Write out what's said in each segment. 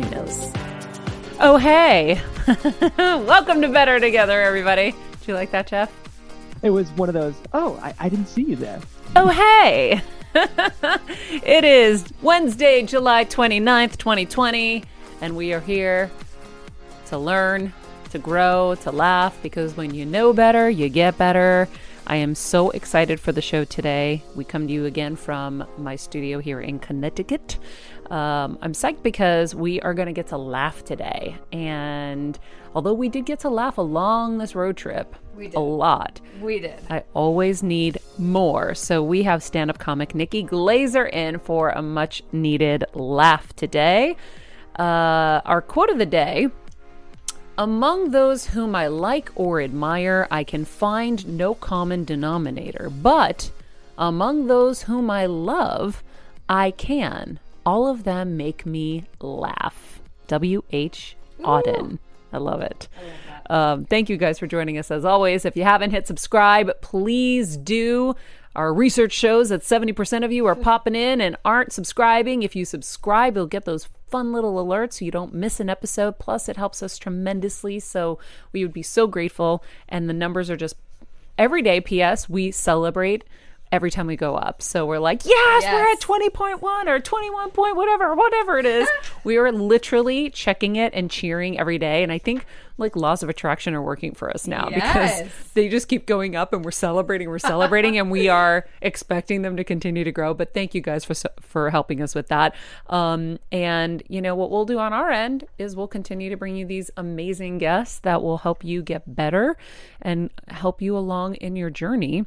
Menounos. Oh, hey. Welcome to Better Together, everybody. Do you like that, Jeff? It was one of those, oh, I, I didn't see you there. Oh, hey. it is Wednesday, July 29th, 2020, and we are here to learn, to grow, to laugh, because when you know better, you get better. I am so excited for the show today. We come to you again from my studio here in Connecticut. Um, I'm psyched because we are going to get to laugh today. And although we did get to laugh along this road trip, a lot. We did. I always need more. So we have stand up comic Nikki Glazer in for a much needed laugh today. Uh, our quote of the day Among those whom I like or admire, I can find no common denominator. But among those whom I love, I can. All of them make me laugh. W.H. Auden. I love it. Um, thank you guys for joining us as always. If you haven't hit subscribe, please do. Our research shows that 70% of you are popping in and aren't subscribing. If you subscribe, you'll get those fun little alerts so you don't miss an episode. Plus, it helps us tremendously. So, we would be so grateful. And the numbers are just every day. P.S. We celebrate every time we go up. So we're like, yes, we're at 20.1 or 21 point whatever, whatever it is. we are literally checking it and cheering every day. And I think like laws of attraction are working for us now because they just keep going up and we're celebrating, we're celebrating, and we are expecting them to continue to grow. But thank you guys for for helping us with that. Um, and you know what we'll do on our end is we'll continue to bring you these amazing guests that will help you get better and help you along in your journey.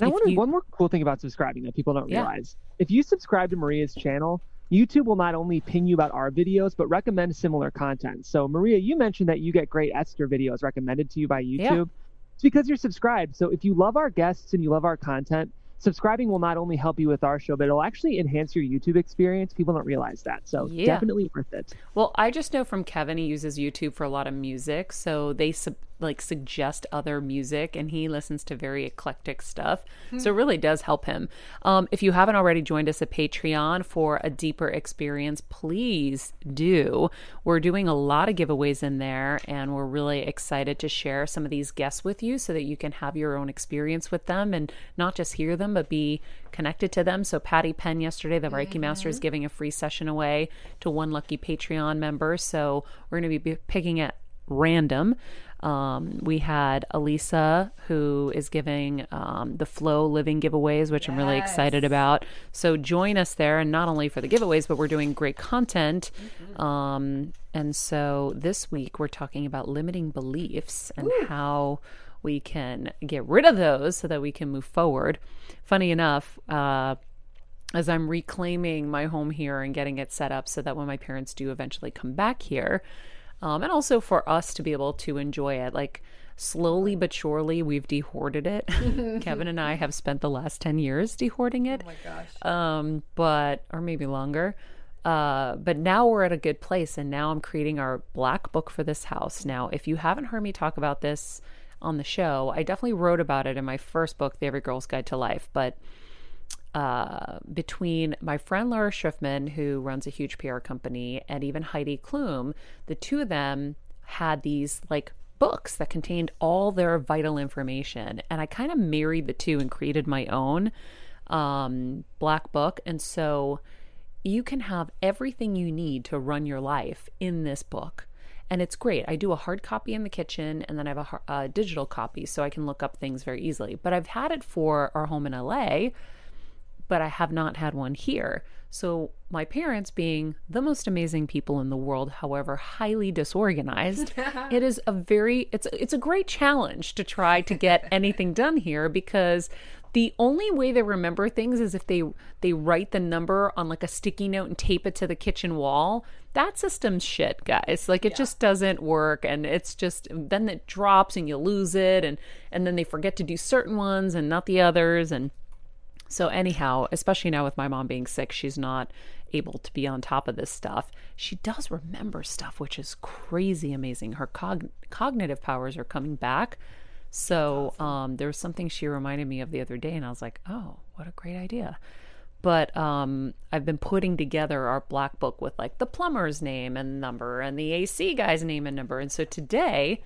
And I wonder you- one more cool thing about subscribing that people don't Yeah. realize. If you subscribe to Maria's channel, YouTube will not only ping you about our videos, but recommend similar content. So, Maria, you mentioned that you get great Esther videos recommended to you by YouTube. It's because you're subscribed. So, if you love our guests and you love our content, subscribing will not only help you with our show, but it'll actually enhance your YouTube experience. People don't realize that. So, Yeah. definitely worth it. Well, I just know from Kevin he uses YouTube for a lot of music, so they sub- like suggest other music and he listens to very eclectic stuff. So it really does help him. Um, if you haven't already joined us at Patreon for a deeper experience, please do. We're doing a lot of giveaways in there and we're really excited to share some of these guests with you so that you can have your own experience with them and not just hear them, but be connected to them. So Patty Penn yesterday, the Reiki Master, is giving a free session away to one lucky Patreon member. So we're going to be picking at random. Um, we had Elisa, who is giving um, the Flow Living giveaways, which I'm really excited about. So join us there, and not only for the giveaways, but we're doing great content. Um, and so this week we're talking about limiting beliefs and how we can get rid of those so that we can move forward. Funny enough, uh, as I'm reclaiming my home here and getting it set up so that when my parents do eventually come back here, um, and also for us to be able to enjoy it, like slowly but surely, we've dehoarded it. Kevin and I have spent the last 10 years dehoarding it. Oh my gosh. Um, but, or maybe longer. Uh, but now we're at a good place, and now I'm creating our black book for this house. Now, if you haven't heard me talk about this on the show, I definitely wrote about it in my first book, The Every Girl's Guide to Life. But uh, between my friend Laura Schiffman, who runs a huge PR company, and even Heidi Klum, the two of them had these like books that contained all their vital information. And I kind of married the two and created my own um, black book. And so you can have everything you need to run your life in this book. And it's great. I do a hard copy in the kitchen and then I have a, a digital copy so I can look up things very easily. But I've had it for our home in LA but I have not had one here. So, my parents, being the most amazing people in the world, however highly disorganized, it is a very it's it's a great challenge to try to get anything done here because the only way they remember things is if they they write the number on like a sticky note and tape it to the kitchen wall. That system's shit, guys. Like it just doesn't work and it's just then it drops and you lose it and and then they forget to do certain ones and not the others and so, anyhow, especially now with my mom being sick, she's not able to be on top of this stuff. She does remember stuff, which is crazy amazing. Her cog- cognitive powers are coming back. So, um, there was something she reminded me of the other day, and I was like, oh, what a great idea. But um, I've been putting together our black book with like the plumber's name and number and the AC guy's name and number. And so today,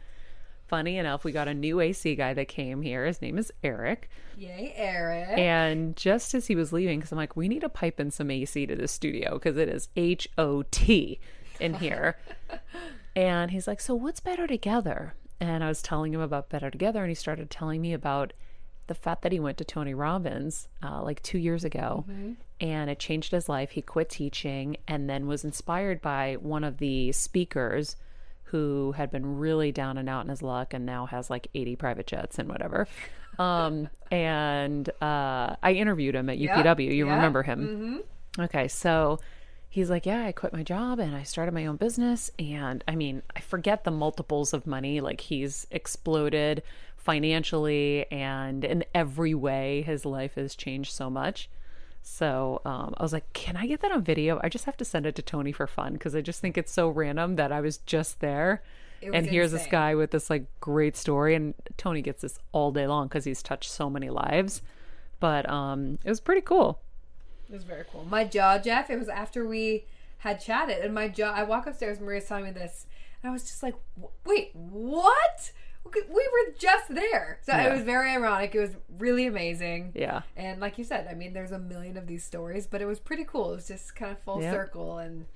funny enough, we got a new AC guy that came here. His name is Eric. Yay, Eric. And just as he was leaving, because I'm like, we need to pipe in some AC to the studio because it is H O T in here. and he's like, So what's better together? And I was telling him about Better Together, and he started telling me about the fact that he went to Tony Robbins uh, like two years ago and it changed his life. He quit teaching and then was inspired by one of the speakers who had been really down and out in his luck and now has like 80 private jets and whatever. Um, and uh, I interviewed him at UPW. You yeah. remember him? Okay, so he's like, Yeah, I quit my job and I started my own business. And I mean, I forget the multiples of money. Like, he's exploded financially and in every way. His life has changed so much. So um, I was like, Can I get that on video? I just have to send it to Tony for fun because I just think it's so random that I was just there. It And was here's this guy with this like great story, and Tony gets this all day long because he's touched so many lives. But um, it was pretty cool. It was very cool. My jaw, Jeff, it was after we had chatted, and my jaw, I walk upstairs, Maria's telling me this, and I was just like, wait, what? We were just there. So Yeah. it was very ironic. It was really amazing. Yeah. And like you said, I mean, there's a million of these stories, but it was pretty cool. It was just kind of full Yeah. circle, and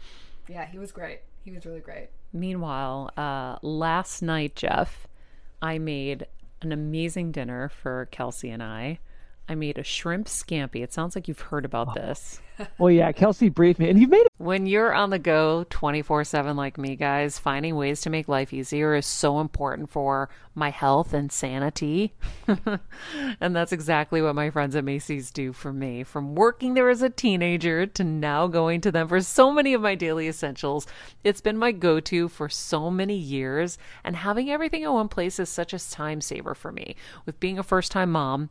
yeah, he was great. He was really great. Meanwhile, uh, last night, Jeff, I made an amazing dinner for Kelsey and I. I made a shrimp scampi. It sounds like you've heard about this. Well, yeah, Kelsey briefed me, and you've made it. When you're on the go 24 7 like me, guys, finding ways to make life easier is so important for my health and sanity. and that's exactly what my friends at Macy's do for me. From working there as a teenager to now going to them for so many of my daily essentials, it's been my go to for so many years. And having everything in one place is such a time saver for me. With being a first time mom,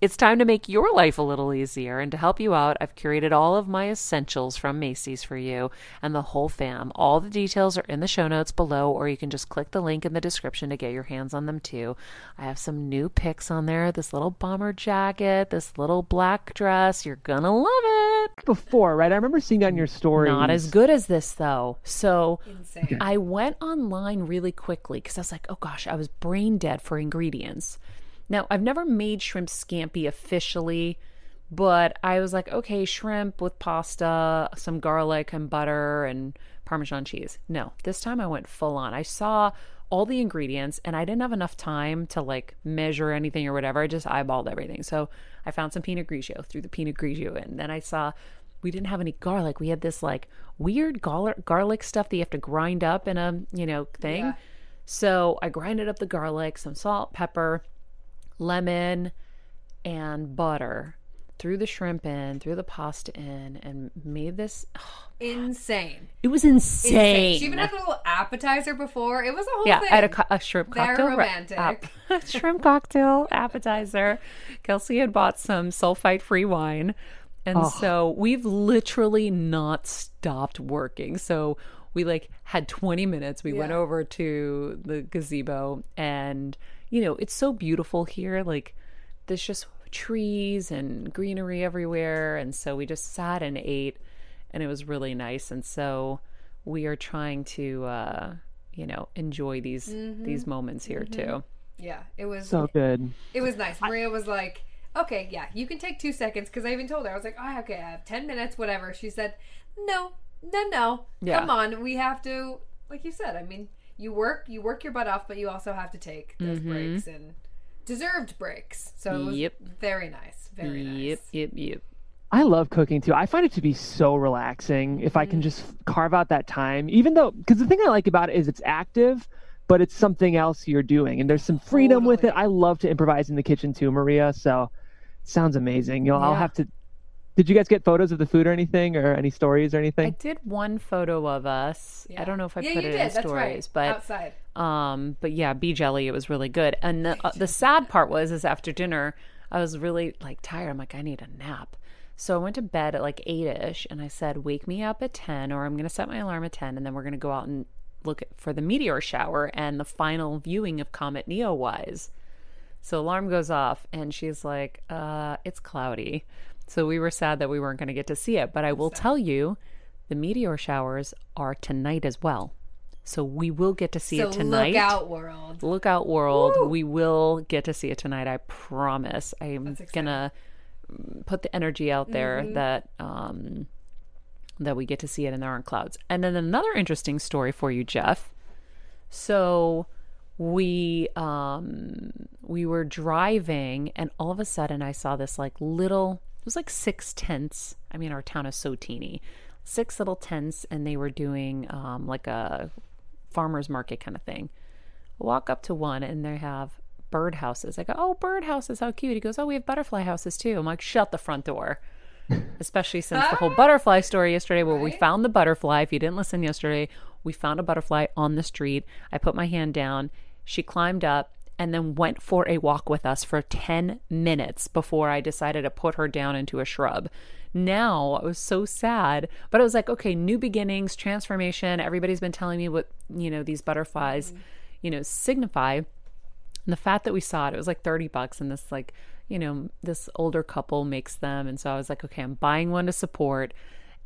it's time to make your life a little easier. And to help you out, I've curated all of my essentials from Macy's for you and the whole fam. All the details are in the show notes below, or you can just click the link in the description to get your hands on them too. I have some new picks on there this little bomber jacket, this little black dress. You're gonna love it. Before, right? I remember seeing on your story. Not as good as this, though. So Insane. I went online really quickly because I was like, oh gosh, I was brain dead for ingredients. Now, I've never made shrimp scampi officially, but I was like, okay, shrimp with pasta, some garlic and butter and Parmesan cheese. No, this time I went full on. I saw all the ingredients and I didn't have enough time to like measure anything or whatever. I just eyeballed everything. So I found some Pinot Grigio, threw the Pinot Grigio in. Then I saw we didn't have any garlic. We had this like weird garlic garlic stuff that you have to grind up in a, you know, thing. Yeah. So I grinded up the garlic, some salt, pepper, lemon, and butter. Threw the shrimp in, threw the pasta in, and made this. Insane. It was insane. She even had a little appetizer before. It was a whole yeah, thing. I had a, co- a shrimp Very cocktail. ra- romantic. app- shrimp cocktail appetizer. Kelsey had bought some sulfite free wine. And Oh. so we've literally not stopped working. So we like had 20 minutes. We went over to the gazebo and you know, it's so beautiful here. Like there's just trees and greenery everywhere. And so we just sat and ate and it was really nice. And so we are trying to uh, you know, enjoy these Mm-hmm. these moments here too. yeah, it was. So good. It was nice. Maria was like, "Okay, yeah, you can take two seconds." Because I even told her, I was like, "Oh, okay, I have ten minutes, whatever." She said, "No, no, no. Yeah. Come on, we have to." Like you said, I mean, you work, you work your butt off, but you also have to take those mm-hmm. breaks and deserved breaks. So it was Yep. very nice, very nice. Yep, yep, yep. I love cooking too. I find it to be so relaxing if I can mm-hmm. just carve out that time. Even though, because the thing I like about it is it's active, but it's something else you're doing, and there's some freedom with it. I love to improvise in the kitchen too, Maria. So, sounds amazing. You know, I'll have to. Did you guys get photos of the food or anything, or any stories or anything? I did one photo of us. I don't know if I yeah, put you it did. in That's stories, right. but outside. um, but yeah, bee jelly. It was really good. And the, uh, the sad part was, is after dinner, I was really like tired. I'm like, I need a nap. So I went to bed at like eight ish, and I said, "Wake me up at ten, or I'm gonna set my alarm at ten, and then we're gonna go out and look at, for the meteor shower and the final viewing of Comet Neowise." So alarm goes off, and she's like, "Uh, it's cloudy." So we were sad that we weren't going to get to see it, but I will tell you, the meteor showers are tonight as well. So we will get to see So it tonight. look out, world. Look out, world. Woo! We will get to see it tonight. I promise. I'm gonna put the energy out there Mm-hmm. that um that we get to see it and there aren't clouds. And then another interesting story for you, Jeff. So we um we were driving and all of a sudden I saw this like little it was like six tents. I mean our town is so teeny. Six little tents and they were doing um like a farmers market kind of thing. Walk up to one and they have bird houses. I go, Oh, bird houses, how cute. He goes, Oh, we have butterfly houses too. I'm like, shut the front door. Especially since the whole butterfly story yesterday, where we found the butterfly. If you didn't listen yesterday, we found a butterfly on the street. I put my hand down. She climbed up and then went for a walk with us for 10 minutes before I decided to put her down into a shrub. Now I was so sad, but I was like, okay, new beginnings, transformation. Everybody's been telling me what, you know, these butterflies, you know, signify. And the fact that we saw it, it was like 30 bucks. And this, like, you know, this older couple makes them. And so I was like, okay, I'm buying one to support.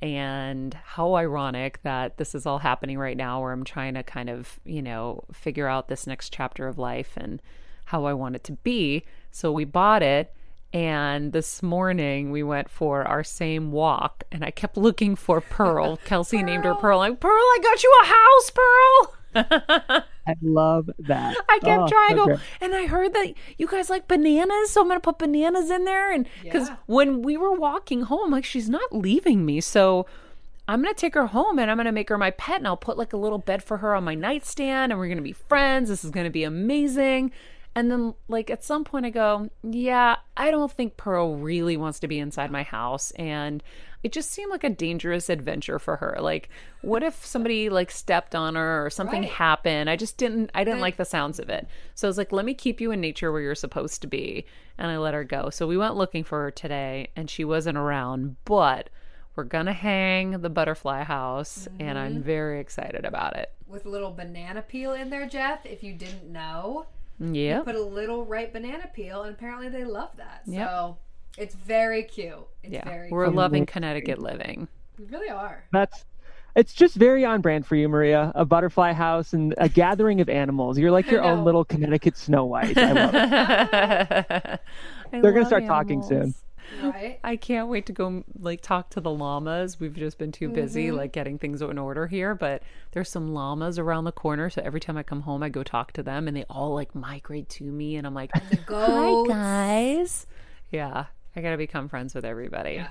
And how ironic that this is all happening right now, where I'm trying to kind of, you know, figure out this next chapter of life and how I want it to be. So we bought it. And this morning we went for our same walk, and I kept looking for Pearl. Kelsey named her Pearl. Like, Pearl, I got you a house, Pearl. I love that. I kept Oh, trying to so go, and I heard that you guys like bananas, so I'm gonna put bananas in there. And because Yeah. when we were walking home, like she's not leaving me, so I'm going to take her home and I'm going to make her my pet and I'll put like a little bed for her on my nightstand and we're going to be friends. This is going to be amazing. And then, like, at some point, I go, Yeah, I don't think Pearl really wants to be inside my house. And it just seemed like a dangerous adventure for her. Like, what if somebody like stepped on her or something Right. happened? I just didn't, I didn't like the sounds of it. So I was like, Let me keep you in nature where you're supposed to be. And I let her go. So we went looking for her today and she wasn't around, but we're gonna hang the butterfly house and I'm mm-hmm. very excited about it. With a little banana peel in there, Jeff. If you didn't know, Yeah. put a little ripe banana peel, and apparently they love that. Yep. So it's very cute. It's Yeah. very We're cute. loving Connecticut living. We really are. That's it's just very on brand for you, Maria. A butterfly house and a gathering of animals. You're like your own little Connecticut Snow White. I love it. They're They're gonna start talking soon. Right? I can't wait to go like talk to the llamas. We've just been too busy Mm-hmm. like getting things in order here, but there's some llamas around the corner, so every time I come home I go talk to them and they all like migrate to me and I'm like, "Hi guys." Yeah, I got to become friends with everybody. Yeah.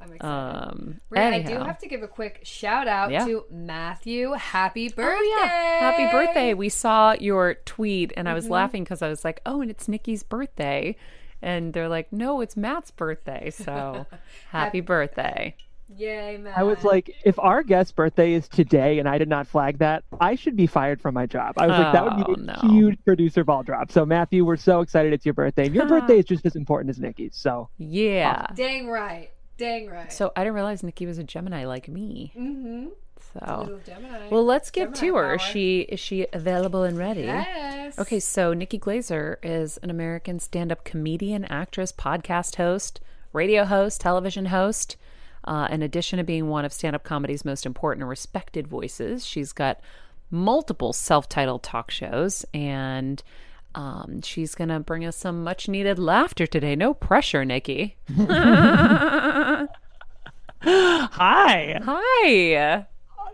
I'm excited. Um Right, I do have to give a quick shout out Yeah. to Matthew. Happy birthday! Oh yeah, happy birthday. We saw your tweet and I Mm-hmm. was laughing cuz I was like, "Oh, and it's Nikki's birthday." And they're like, "No, it's Matt's birthday." So, happy birthday. Yay, Matt! I was like, if our guest's birthday is today and I did not flag that, I should be fired from my job. I was like, that would Oh, be a no. huge producer ball drop. So Matthew, we're so excited it's your birthday. And your birthday is just as important as Nikki's. So Yeah. dang right, dang right. So I didn't realize Nikki was a Gemini like me. mm-hmm. So well, let's get Gemini to her. Is she is she available and ready? yes. Okay, so Nikki Glazer is an American stand-up comedian, actress, podcast host, radio host, television host. Uh, in addition to being one of stand-up comedy's most important and respected voices, she's got multiple self-titled talk shows, and um, she's gonna bring us some much-needed laughter today. No pressure, Nikki. Hi. Hi.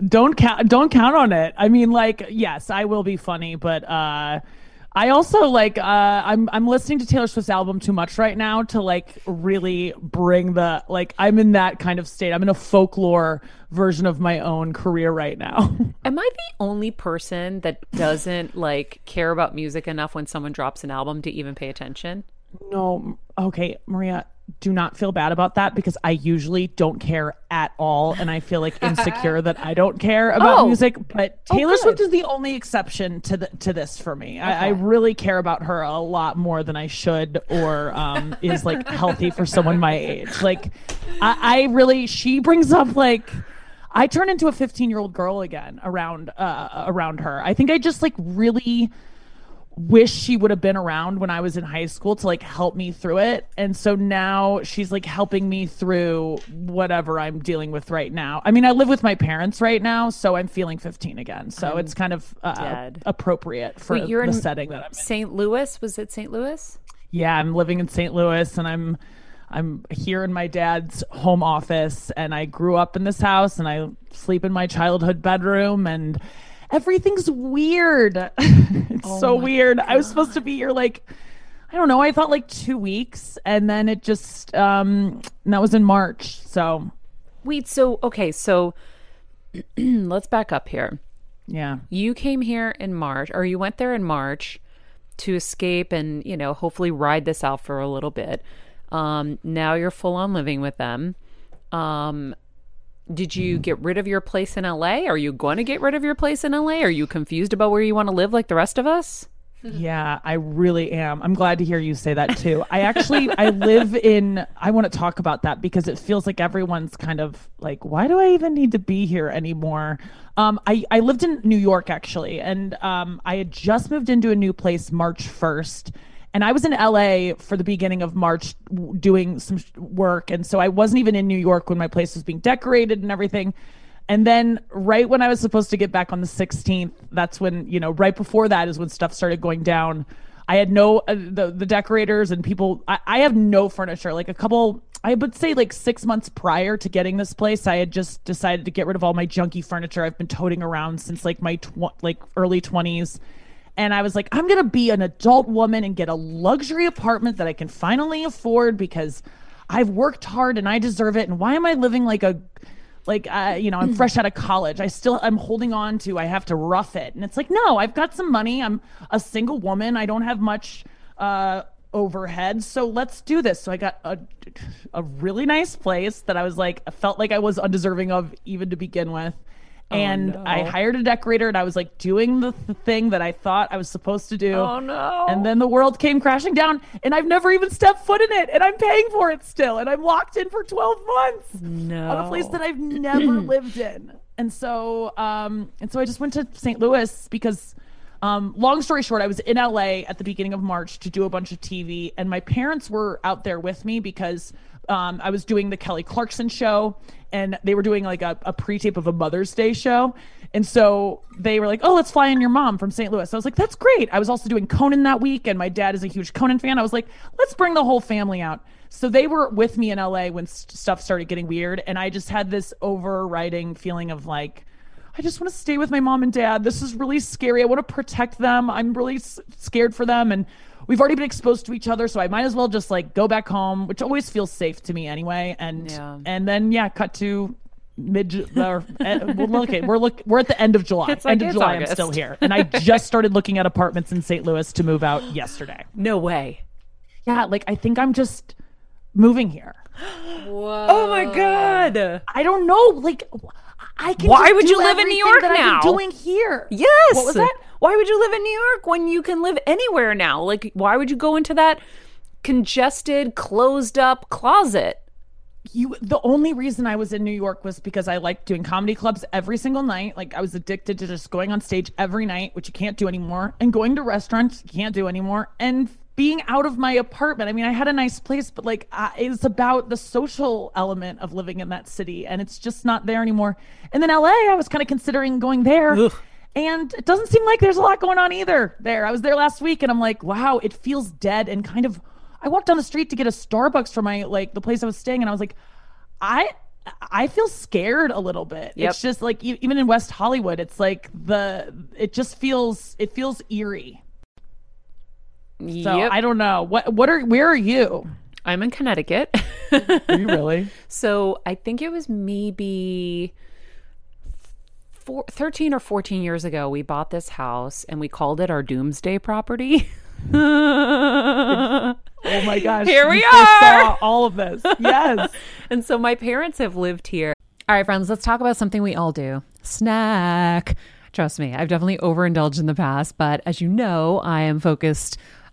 Don't count don't count on it. I mean like yes, I will be funny, but uh I also like uh I'm I'm listening to Taylor Swift's album too much right now to like really bring the like I'm in that kind of state. I'm in a folklore version of my own career right now. Am I the only person that doesn't like care about music enough when someone drops an album to even pay attention? no, okay, Maria, do not feel bad about that because I usually don't care at all and I feel like insecure that I don't care about Oh. music, but Taylor good. Swift is the only exception to the, to this for me. I, I really care about her a lot more than I should or um, is like healthy for someone my age. Like I, I really she brings up like I turn into a 15 year old girl again around uh, around her. I think I just like really wish she would have been around when I was in high school to like help me through it. And so now she's like helping me through whatever I'm dealing with right now. I mean, I live with my parents right now, so I'm feeling 15 again. So it's kind of uh, appropriate for Wait, you're the in setting that I'm in. St. Louis? Was it St. Louis? Yeah, I'm living in St. Louis and I'm I'm here in my dad's home office and I grew up in this house and I sleep in my childhood bedroom and everything's weird. it's Oh so weird. I was supposed to be here like I don't know, I thought like 2 weeks and then it just um and that was in March. So, Wait, so okay, so let's back up here. yeah. You came here in March, or you went there in March to escape and, you know, hopefully ride this out for a little bit. Um, now you're full on living with them. Um, did you get rid of your place in LA? Are you going to get rid of your place in LA? Are you confused about where you want to live like the rest of us? Yeah, I really am. I'm glad to hear you say that too. I actually I live in I want to talk about that because it feels like everyone's kind of like why do I even need to be here anymore? Um I I lived in New York actually and um I had just moved into a new place March 1st and I was in LA for the beginning of March doing some work and so I wasn't even in New York when my place was being decorated and everything. And then right when I was supposed to get back on the 16th, that's when, you know, right before that is when stuff started going down. I had no uh, the the decorators and people I, I have no furniture. Like a couple I would say like 6 months prior to getting this place, I had just decided to get rid of all my junky furniture I've been toting around since like my tw- like early 20s. And I was like, I'm going to be an adult woman and get a luxury apartment that I can finally afford because I've worked hard and I deserve it. And why am I living like a like I, you know i'm fresh out of college. I still i'm holding on to i have to rough it. And it's like no i've got some money. I'm a single woman. I don't have much uh overhead. So let's do this. So i got a, a really nice place that i was like I felt like i was undeserving of even to begin with and no. i hired a decorator and i was like doing the, the thing that i thought i was supposed to do Oh no. and then the world came crashing down, and I've never even stepped foot in it, and I'm paying for it still, and I'm locked in for 12 months no. on a place that I've never lived in. And so, um, and so I just went to St. Louis because, um, long story short, I was in LA at the beginning of March to do a bunch of TV, and my parents were out there with me because um, I was doing the Kelly Clarkson show, and they were doing like a, a pre-tape of a Mother's Day show. And so they were like, "Oh, let's fly in your mom from St. Louis." I was like, "That's great." I was also doing Conan that week, and my dad is a huge Conan fan. I was like, "Let's bring the whole family out." So they were with me in LA when st- stuff started getting weird, and I just had this overriding feeling of like, I just want to stay with my mom and dad. This is really scary. I want to protect them. I'm really s- scared for them, and we've already been exposed to each other, so I might as well just like go back home, which always feels safe to me anyway. And Yeah. and then yeah, cut to mid or uh, well, okay we're look we're at the end of july It's like end of july August. i'm still here and i just started looking at apartments in st louis to move out yesterday no way. yeah like i think i'm just moving here Whoa. Oh my god. i don't know like i can Why would you live in New York that I've been now? doing here Yes. What was that? Why would you live in New York when you can live anywhere now? Like, why would you go into that congested, closed up closet? you the only reason I was in New York was because I liked doing comedy clubs every single night. Like I was addicted to just going on stage every night, which you can't do anymore, and going to restaurants you can't do anymore, and being out of my apartment. I mean, I had a nice place, but like I, it's about the social element of living in that city, and it's just not there anymore. And then LA, I was kind of considering going there. And it doesn't seem like there's a lot going on either there. I was there last week and I'm like, wow, it feels dead and kind of I walked down the street to get a Starbucks for my like the place I was staying and I was like, I I feel scared a little bit. Yep. It's just like e- even in West Hollywood, it's like the it just feels it feels eerie. So yep. I don't know. What what are where are you? I'm in Connecticut. Are you really? So I think it was maybe four, 13 or 14 years ago, we bought this house and we called it our doomsday property. oh my gosh. Here we are. all of this. Yes. and so my parents have lived here. All right, friends, let's talk about something we all do snack. Trust me, I've definitely overindulged in the past, but as you know, I am focused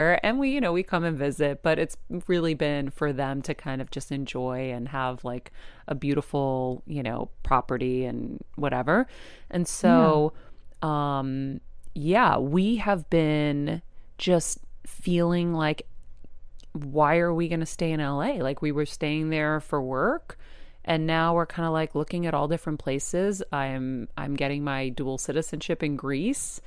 and we you know we come and visit but it's really been for them to kind of just enjoy and have like a beautiful you know property and whatever. And so yeah. um yeah we have been just feeling like why are we going to stay in LA like we were staying there for work and now we're kind of like looking at all different places. I'm i'm getting my dual citizenship in Greece.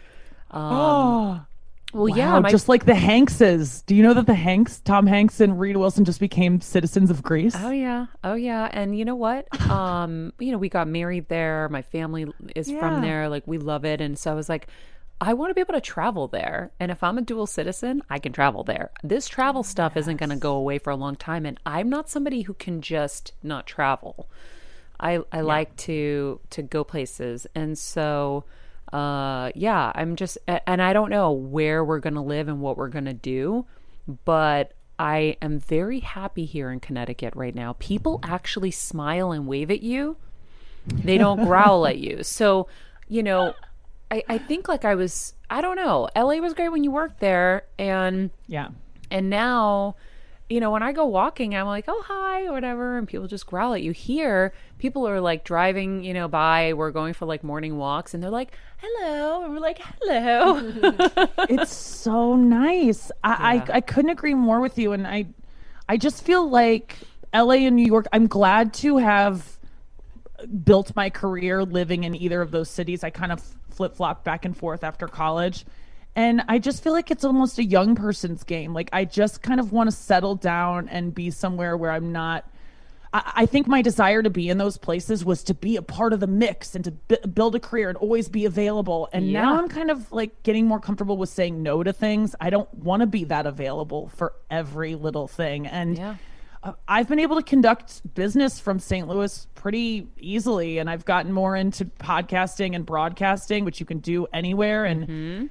Um, oh well, wow, yeah, my... just like the Hankses. Do you know that the Hanks, Tom Hanks and Rita Wilson, just became citizens of Greece? Oh yeah, oh yeah. And you know what? um, you know, we got married there. My family is Yeah. from there. Like we love it. And so I was like, I want to be able to travel there. And if I'm a dual citizen, I can travel there. This travel stuff isn't going to go away for a long time. And I'm not somebody who can just not travel. I I like to to go places. And so uh yeah i'm just and i don't know where we're gonna live and what we're gonna do but i am very happy here in connecticut right now people actually smile and wave at you they don't growl at you so you know I, I think like I was I don't know. LA was great when you worked there and Yeah. and now you know when I go walking I'm like, "Oh, hi" or whatever and people just growl at you. Here, people are like driving, you know, by, we're going for like morning walks and they're like, "Hello." And we're like, "Hello." it's so nice. I, Yeah. I I couldn't agree more with you, and I I just feel like L.A. and New York. I'm glad to have built my career living in either of those cities. I kind of flip flopped back and forth after college. And I just feel like it's almost a young person's game. Like I just kind of want to settle down and be somewhere where I'm not I, I think my desire to be in those places was to be a part of the mix and to b- build a career and always be available. And now I'm kind of like getting more comfortable with saying no to things. I don't want to be that available for every little thing. And Yeah. I've been able to conduct business from St. Louis pretty easily, and I've gotten more into podcasting and broadcasting, which you can do anywhere. And mm-hmm.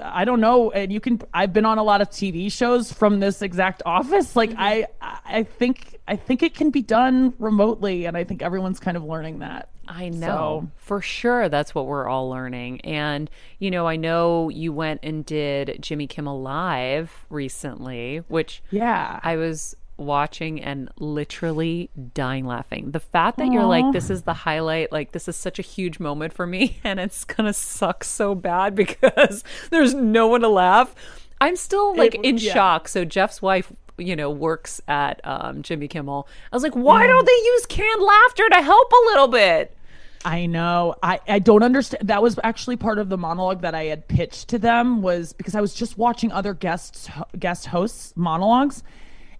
I don't know, and you can. I've been on a lot of TV shows from this exact office. Like mm-hmm. I, I think, I think it can be done remotely, and I think everyone's kind of learning that. I know for sure that's what we're all learning. And, you know, I know you went and did Jimmy Kimmel Live recently, which Yeah. I was watching and literally dying laughing. The fact that you're like, this is the highlight, like, this is such a huge moment for me, and it's gonna suck so bad because there's no one to laugh. I'm still like It- in yeah. shock. So Jeff's wife, you know, works at um, Jimmy Kimmel. I was like, why don't they use canned laughter to help a little bit? I know. I, I don't understand. That was actually part of the monologue that I had pitched to them was because I was just watching other guests guest hosts monologues,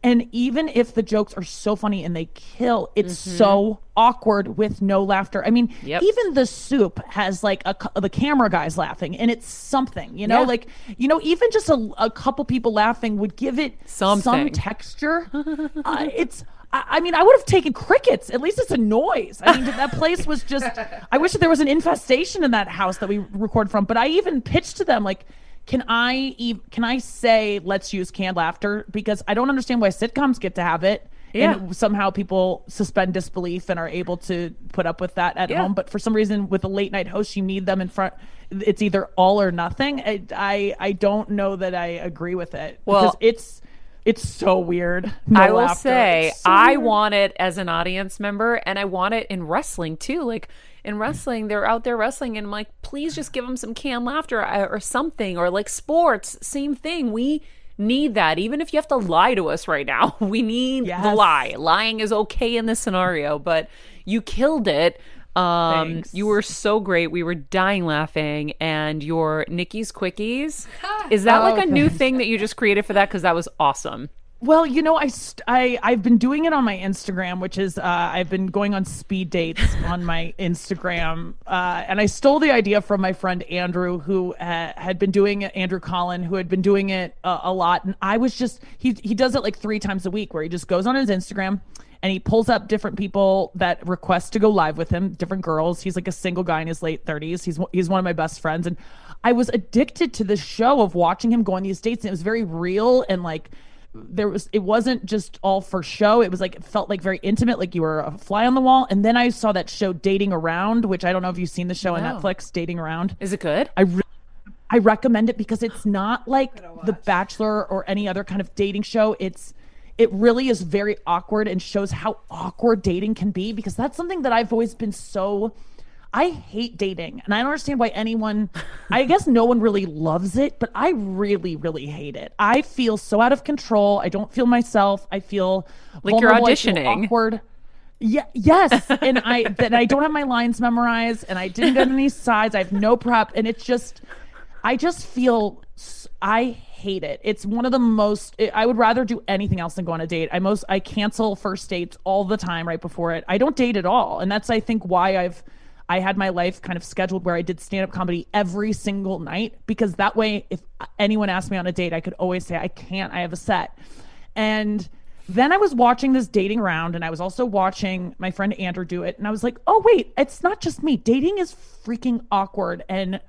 and even if the jokes are so funny and they kill, it's so awkward with no laughter. I mean, Yep. even the soup has like a the camera guys laughing, and it's something. You know, Yeah. like you know, even just a, a couple people laughing would give it some texture. uh, it's. I I mean, I would have taken crickets. At least it's a noise. I mean, that place was just. I wish that there was an infestation in that house that we record from. But I even pitched to them like, can I ev- can I say let's use canned laughter because I don't understand why sitcoms get to have it. Yeah. And somehow people suspend disbelief and are able to put up with that at Yeah. home. But for some reason, with a late night host, you need them in front. It's either all or nothing. I I, I don't know that I agree with it Well- because it's it's so weird. No I will laughter. say, so I weird. want it as an audience member, and I want it in wrestling too. Like in wrestling, they're out there wrestling, and I'm like, please just give them some canned laughter uh, or something, or like sports, same thing. We need that, even if you have to lie to us right now. We need the lie. Lying is okay in this scenario, but you killed it. Um, Thanks. you were so great. We were dying laughing, and your Nikki's Quickies. Is that like a new thing that you just created for that? Because that was awesome. Well, you know, I, st- I I've been doing it on my Instagram, which is uh, I've been going on speed dates on my Instagram, uh, and I stole the idea from my friend Andrew, who uh, had been doing it. Andrew Collin, who had been doing it uh, a lot, and I was just he he does it like three times a week, where he just goes on his Instagram and he pulls up different people that request to go live with him, different girls. He's like a single guy in his late thirties. He's he's one of my best friends, and I was addicted to the show of watching him go on these dates, and it was very real and like there was it wasn't just all for show. It was like it felt like very intimate like you were a fly on the wall. And then i saw that show dating around which i don't know if you've seen the show on netflix dating around. Is it good? i re- i recommend it because it's not like the bachelor or any other kind of dating show. It's it really is very awkward and shows how awkward dating can be because that's something that i've always been so I hate dating, and I don't understand why anyone. I guess no one really loves it, but I really, really hate it. I feel so out of control. I don't feel myself. I feel Like you're vulnerable. I feel auditioning. awkward. Yeah. Yes, and I that I don't have my lines memorized, and I didn't get any sides. I have no prep, and it's just, I just feel. I hate it. It's one of the most. I would rather do anything else than go on a date. I most I cancel first dates all the time right before it. I don't date at all, and that's I think why I've I had my life kind of scheduled where I did stand up comedy every single night because that way, if anyone asked me on a date, I could always say, I can't, I have a set. And then I was watching this dating round and I was also watching my friend Andrew do it. And I was like, oh, wait, it's not just me. Dating is freaking awkward. And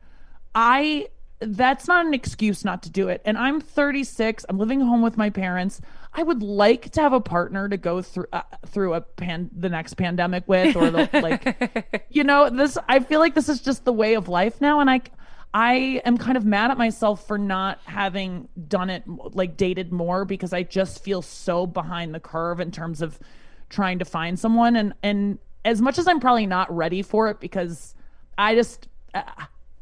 I, that's not an excuse not to do it. And I'm 36. I'm living home with my parents. I would like to have a partner to go through uh, through a pan the next pandemic with, or the, like, you know, this. I feel like this is just the way of life now, and I, I am kind of mad at myself for not having done it like dated more because I just feel so behind the curve in terms of trying to find someone and and as much as I'm probably not ready for it because I just uh,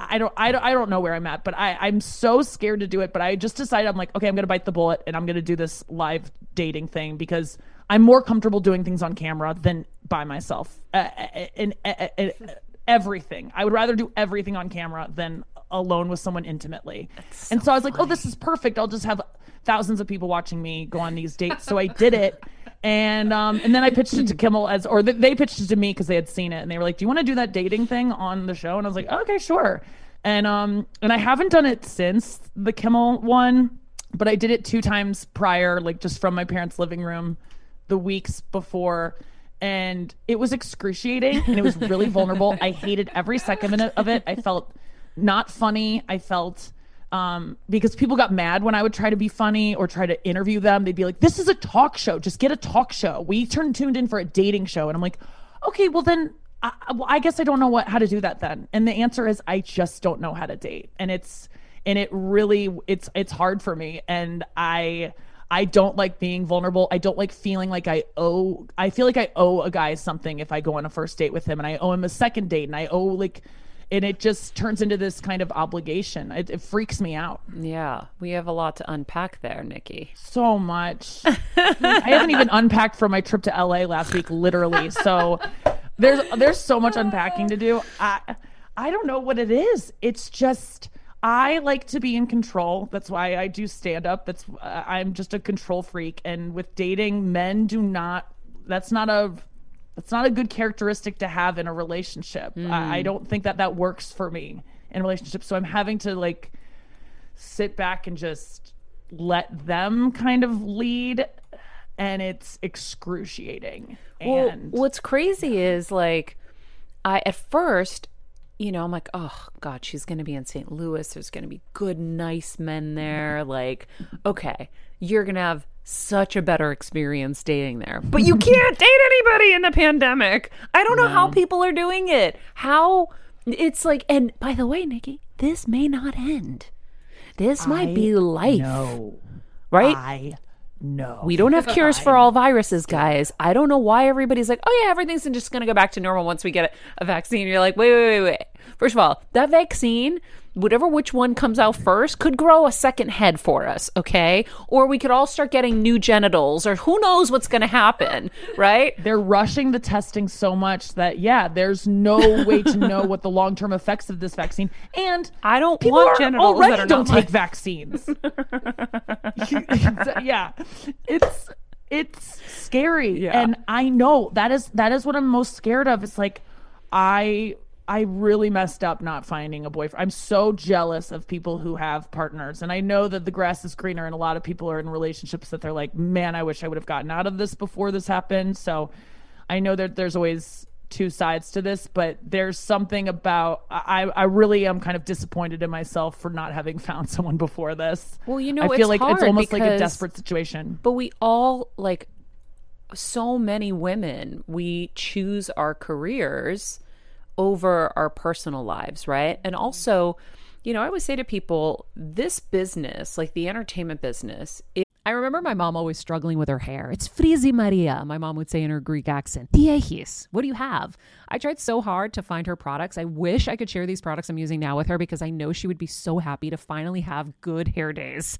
I don't, I don't, I don't know where I'm at, but I, I'm so scared to do it. But I just decided I'm like, okay, I'm gonna bite the bullet and I'm gonna do this live dating thing because I'm more comfortable doing things on camera than by myself. Uh, in, uh, everything, I would rather do everything on camera than alone with someone intimately. So and so I was like, oh, this is perfect. I'll just have thousands of people watching me go on these dates. So I did it. And um, and then I pitched it to Kimmel as, or they pitched it to me because they had seen it, and they were like, "Do you want to do that dating thing on the show?" And I was like, "Okay, sure." And um, and I haven't done it since the Kimmel one, but I did it two times prior, like just from my parents' living room, the weeks before, and it was excruciating and it was really vulnerable. I hated every second of it. I felt not funny. I felt um, because people got mad when I would try to be funny or try to interview them. They'd be like, "This is a talk show. Just get a talk show." We turned tuned in for a dating show, and I'm like, "Okay, well then, I, well, I guess I don't know what how to do that then." And the answer is, I just don't know how to date, and it's and it really it's it's hard for me, and I. I don't like being vulnerable. I don't like feeling like I owe I feel like I owe a guy something if I go on a first date with him and I owe him a second date and I owe like and it just turns into this kind of obligation. It, it, freaks me out. Yeah, we have a lot to unpack there, Nikki. So much. I haven't even unpacked from my trip to LA last week, literally. So there's there's so much unpacking to do. I I don't know what it is. It's just I like to be in control. That's why I do stand up. That's uh, I'm just a control freak. And with dating, men do not. That's not a that's not a good characteristic to have in a relationship. Mm. I, I hmm. don't think that that works for me in a relationship. So I'm having to like sit back and just let them kind of lead and it's excruciating. Well, and what's crazy is like I at first, you know, I'm like, oh God, she's gonna be in St. Louis. There's gonna be good, nice men there. Like, okay, you're gonna have such a better experience dating there. But you can't date anybody in the pandemic. I don't know no. how people are doing it. How it's like and by the way, Nikki, this may not end. This might be life. No. Right? I no. We don't have cures for all viruses, guys. I don't know why everybody's like, oh, yeah, everything's just going to go back to normal once we get a vaccine. You're like, wait, wait, wait, wait. First of all, that vaccine whatever which one comes out first could grow a second head for us, okay? Or we could all start getting new genitals, or who knows what's going to happen, right? They're rushing the testing so much that yeah, there's no way to know what the long term effects of this vaccine. And I don't people want genitals already that are don't take vaccines. yeah, it's it's scary, yeah. and I know that is that is what I'm most scared of. It's like I I really messed up not finding a boyfriend. I'm so jealous of people who have partners. And I know that the grass is greener and a lot of people are in relationships that they're like, man, I wish I would have gotten out of this before this happened. So I know that there's always two sides to this, but there's something about I, I really am kind of disappointed in myself for not having found someone before this. Well, you know, I feel like it's almost like a desperate situation. But we all like so many women, we choose our careers over our personal lives, right? And also, you know, I always say to people, this business, like the entertainment business, it- I remember my mom always struggling with her hair. It's frizzy Maria, my mom would say in her Greek accent. Diehis, what do you have? I tried so hard to find her products. I wish I could share these products I'm using now with her because I know she would be so happy to finally have good hair days.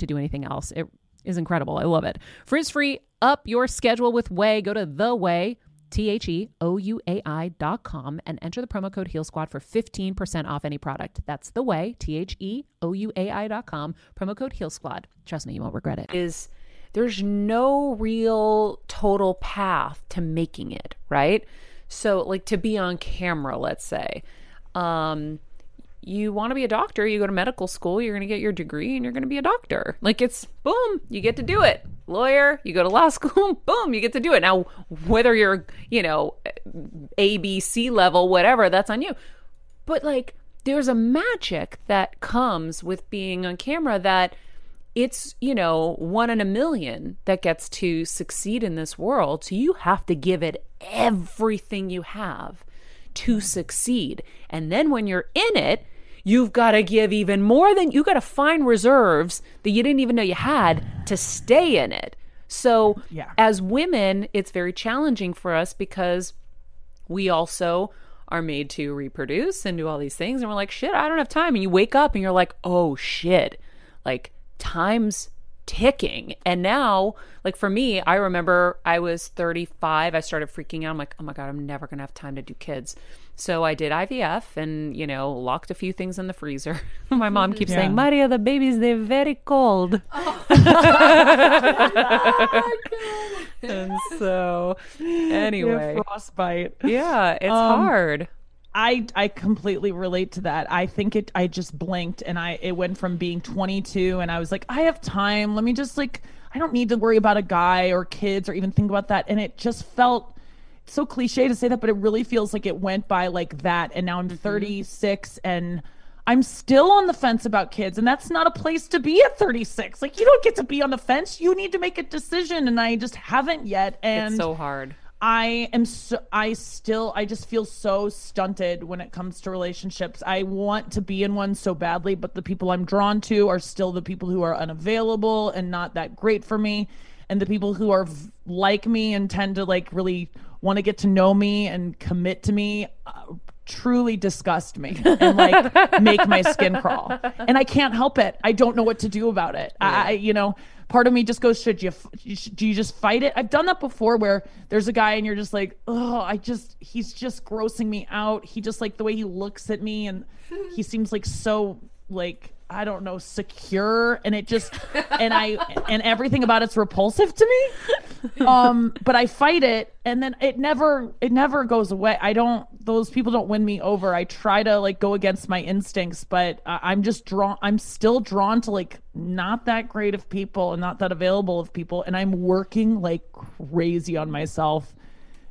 to do anything else. It is incredible. I love it. Frizz free, up your schedule with Ouai. Go to the Ouai. T H E O U A I dot com and enter the promo code Heal Squad for 15% off any product. That's the Ouai, T H E O U A I dot com, promo code Heal Squad. Trust me, you won't regret it. Is there's no real total path to making it, right? So, like to be on camera, let's say, um, you want to be a doctor, you go to medical school, you're going to get your degree and you're going to be a doctor. Like it's boom, you get to do it. Lawyer, you go to law school, boom, you get to do it. Now, whether you're, you know, A, B, C level, whatever, that's on you. But like, there's a magic that comes with being on camera that it's, you know, one in a million that gets to succeed in this world. So you have to give it everything you have to succeed. And then when you're in it, you've got to give even more than you got to find reserves that you didn't even know you had to stay in it. So, Yeah. as women, it's very challenging for us because we also are made to reproduce and do all these things. And we're like, shit, I don't have time. And you wake up and you're like, oh shit, like time's ticking. And now, like for me, I remember I was 35. I started freaking out. I'm like, oh my God, I'm never going to have time to do kids. So I did IVF and, you know, locked a few things in the freezer. my mom keeps Yeah. saying, Maria, the babies, they're very cold. and so, anyway. frostbite. Yeah, it's Um, hard. I I completely relate to that. I think it I just blinked and I it went from being 22 and I was like I have time. Let me just like I don't need to worry about a guy or kids or even think about that and it just felt so cliche to say that but it really feels like it went by like that and now I'm mm-hmm. 36 and I'm still on the fence about kids and that's not a place to be at 36. Like you don't get to be on the fence. You need to make a decision and I just haven't yet and it's so hard. I am so I still I just feel so stunted when it comes to relationships. I want to be in one so badly, but the people I'm drawn to are still the people who are unavailable and not that great for me. And the people who are v- like me and tend to like really want to get to know me and commit to me uh, truly disgust me and like make my skin crawl. And I can't help it. I don't know what to do about it. I, I you know, part of me just goes, should you, f- you sh- do you just fight it? I've done that before where there's a guy and you're just like, oh, I just, he's just grossing me out. He just like the way he looks at me and he seems like so like, I don't know, secure. And it just, and I, and everything about it's repulsive to me. Um, but I fight it and then it never, it never goes away. I don't, those people don't win me over. I try to like go against my instincts, but uh, I'm just drawn, I'm still drawn to like not that great of people and not that available of people. And I'm working like crazy on myself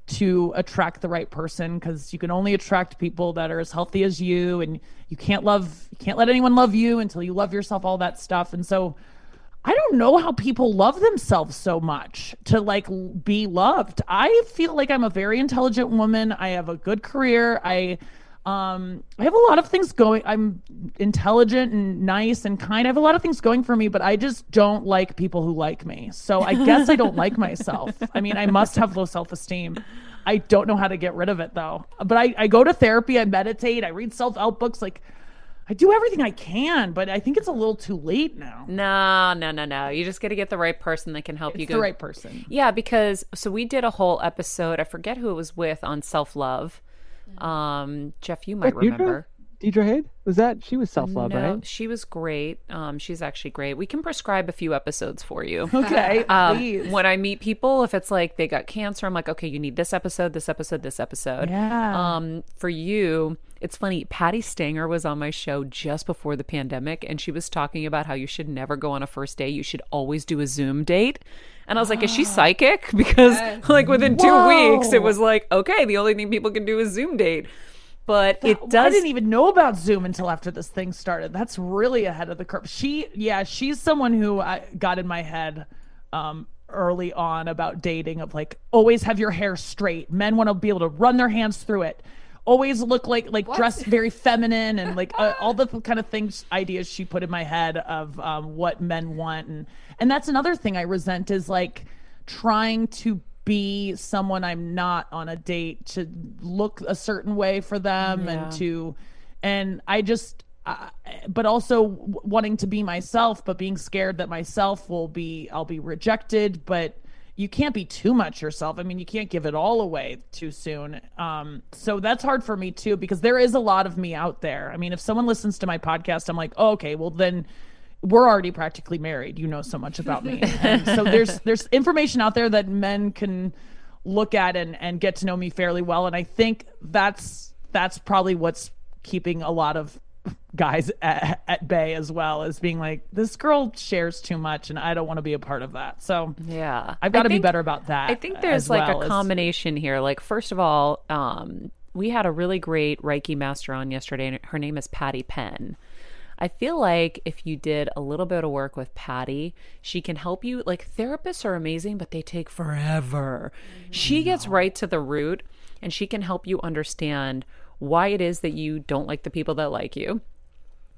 to attract the right person because you can only attract people that are as healthy as you and you can't love you can't let anyone love you until you love yourself all that stuff and so i don't know how people love themselves so much to like be loved. I feel like i'm a very intelligent woman. I have a good career. I um i have a lot of things going i'm intelligent and nice and kind. I have a lot of things going for me but i just don't like people who like me. So i guess i don't like myself. I mean i must have low self-esteem. I don't know how to get rid of it though. But i, I go to therapy i meditate i read self-help books like i do everything i can but i think it's a little too late now No, no, no, no. You just got to get the right person that can help you it's go. the right person Yeah, because so we did a whole episode. I forget who it was with on self love. Um, Jeff, you might Wait, remember. Deirdre Hade? Was that she was self love, no, right? she was great. Um, she's actually great. We can prescribe a few episodes for you. okay Um, please when I meet people, if it's like they got cancer, I'm like, okay, you need this episode, this episode, this episode. Yeah. Um, for you, it's funny. Patti Stanger was on my show just before the pandemic, and she was talking about how you should never go on a first date. You should always do a Zoom date. And I was like, is she psychic? Because like within two Whoa. weeks, it was like, okay, the only thing people can do is Zoom date. But it does. I didn't even know about Zoom until after this thing started. That's really ahead of the curve. She, yeah, she's someone who I got in my head um, early on about dating. Of like, always have your hair straight. Men want to be able to run their hands through it. Always look like like dress very feminine and like uh, all the kind of things ideas she put in my head of um, what men want and and that's another thing I resent is like trying to be someone I'm not on a date to look a certain way for them and to and I just uh, but also w- wanting to be myself but being scared that myself will be I'll be rejected but you can't be too much yourself. I mean, you can't give it all away too soon. Um, so that's hard for me too because there is a lot of me out there. I mean, if someone listens to my podcast, I'm like, oh, okay, well then we're already practically married. You know so much about me. And so there's there's information out there that men can look at and and get to know me fairly well. And I think that's that's probably what's keeping a lot of guys at, at bay as well as being like this girl shares too much and i don't want to be a part of that so yeah i've got to be better about that I think there's like well a as- combination here. Like, first of all, um, we had a really great Reiki master on yesterday, and her name is Patty Penn. I feel like if you did a little bit of work with Patty, she can help you. Like, therapists are amazing, but they take forever. She gets right to the root and she can help you understand why it is that you don't like the people that like you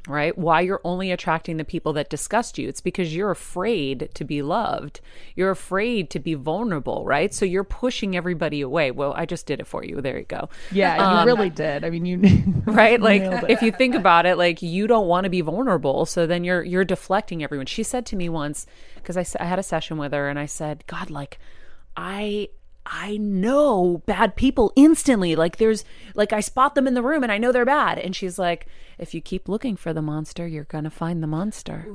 right? Why you're only attracting the people that disgust you. It's because you're afraid to be loved. You're afraid to be vulnerable, right? So you're pushing everybody away. Well, I just did it for you. There you go. yeah you um, really did i mean you Right? Like if you think about it, like you don't want to be vulnerable, so then you're you're deflecting everyone. She said to me once because I had a session with her and I said, "God, like I I know bad people instantly. Like there's like I spot them in the room and I know they're bad." And she's like, "If you keep looking for the monster, you're going to find the monster."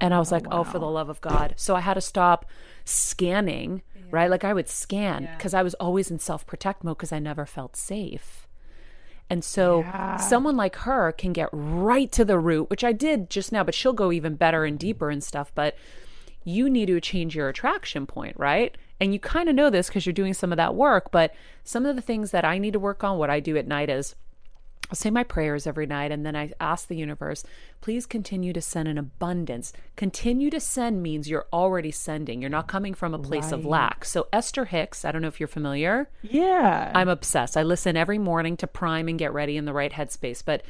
And I was oh, like, "Oh, for the love of God." So I had to stop scanning, right? Like I would scan because I was always in self-protect mode because I never felt safe. And so someone like her can get right to the root, which I did just now, but she'll go even better and mm. deeper and stuff. But you need to change your attraction point, right? And you kind of know this because you're doing some of that work. But some of the things that I need to work on, what I do at night is I'll say my prayers every night and then I ask the universe, please continue to send an abundance. Continue to send means you're already sending. You're not coming from a place of lack. So Esther Hicks, I don't know if you're familiar. yeah I'm obsessed. I listen every morning to prime and get ready in the right headspace, but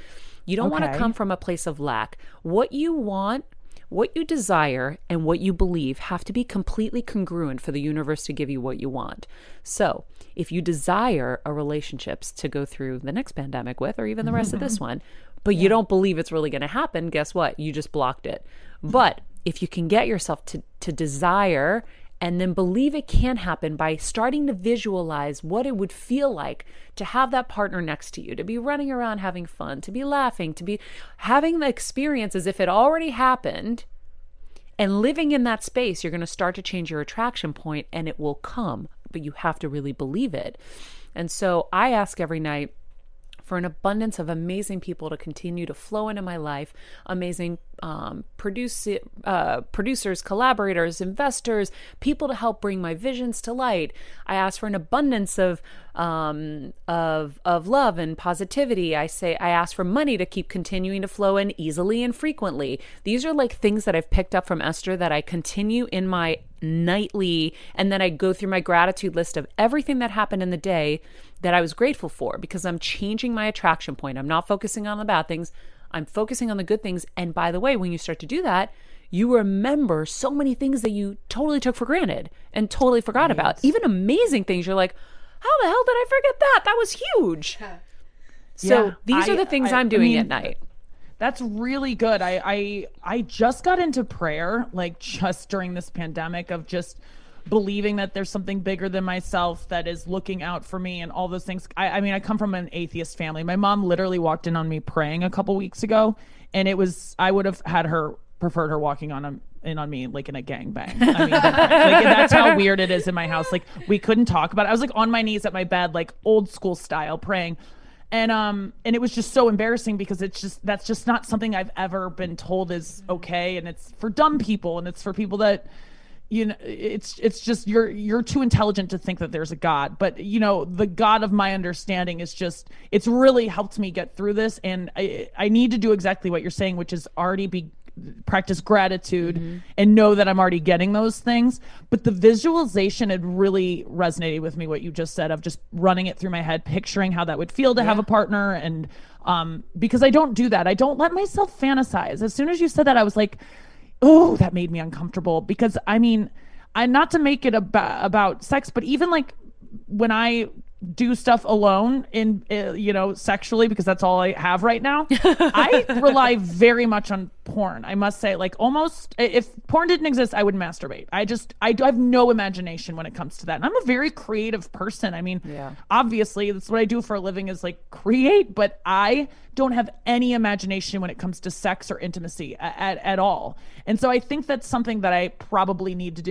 you don't want to come from a place of lack. What you want, what you desire, and what you believe have to be completely congruent for the universe to give you what you want. So, if you desire a relationships to go through the next pandemic with, or even the rest of this one, but you don't believe it's really going to happen, guess what? You just blocked it. But if you can get yourself to, to desire and then believe it can happen by starting to visualize what it would feel like to have that partner next to you, to be running around having fun, to be laughing, to be having the experience as if it already happened. And living in that space, you're going to start to change your attraction point and it will come, but you have to really believe it. And so I ask every night, for an abundance of amazing people to continue to flow into my life, amazing um, produce, uh, producers, collaborators, investors, people to help bring my visions to light. I ask for an abundance of um, of of love and positivity. I say I ask for money to keep continuing to flow in easily and frequently. These are like things that I've picked up from Esther that I continue in my nightly, and then I go through my gratitude list of everything that happened in the day that I was grateful for because I'm changing my attraction point. I'm not focusing on the bad things, I'm focusing on the good things. And by the way, when you start to do that, you remember so many things that you totally took for granted and totally forgot about. Even amazing things. You're like, how the hell did I forget that? That was huge. So Yeah, these are the things I- I, am I doing mean, at night. That's really good. I, I I just got into prayer like just during this pandemic of just believing that there's something bigger than myself that is looking out for me and all those things. I, I mean, I come from an atheist family. My mom literally walked in on me praying a couple weeks ago, and it was I would have had her preferred her walking on a, in on me like in a gangbang. I mean, like, that's how weird it is in my house. Like we couldn't talk about it. I was like on my knees at my bed, like old school style, praying and um and it was just so embarrassing because it's just that's just not something i've ever been told is okay. And it's for dumb people and it's for people that you know it's it's just you're you're too intelligent to think that there's a god. But you know the god of my understanding is just it's really helped me get through this. And i i need to do exactly what you're saying which is already be practice gratitude and know that I'm already getting those things. But the visualization had really resonated with me what you just said of just running it through my head, picturing how that would feel to have a partner and um because I don't do that. I don't let myself fantasize. As soon as you said that I was like, "Oh, that made me uncomfortable." Because I mean, I not to make it about about sex, but even like when I do stuff alone in uh, you know sexually because that's all I have right now. I rely very much on porn. I must say like almost if porn didn't exist I would masturbate. I just I, do- I have no imagination when it comes to that. And I'm a very creative person. I mean, Yeah. obviously that's what I do for a living is like create, but I don't have any imagination when it comes to sex or intimacy at, at, at all. And so I think that's something that I probably need to do.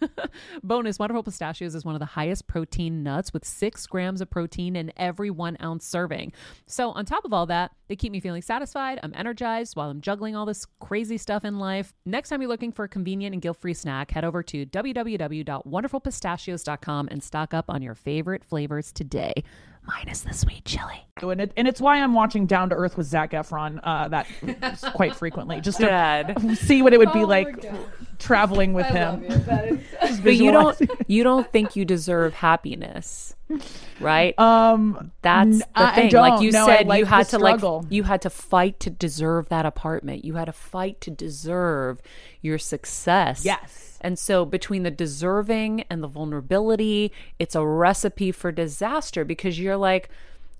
Bonus Wonderful Pistachios is one of the highest protein nuts with six grams of protein in every one ounce serving. So, on top of all that, they keep me feeling satisfied. I'm energized while I'm juggling all this crazy stuff in life. Next time you're looking for a convenient and guilt free snack, head over to www.wonderfulpistachios.com and stock up on your favorite flavors today minus the sweet chili. And, it, and it's why I'm watching Down to Earth with Zac Efron uh, that quite frequently, just to Dad. see what it would be Oh, like. Traveling with I him. love you. That is- But you don't you don't think you deserve happiness, right? Um, That's the I- I thing. don't. Like you No, said, like you had the to like you had to fight to deserve that apartment. You had to fight to deserve your success. Yes. And so between the deserving and the vulnerability, it's a recipe for disaster because you're like,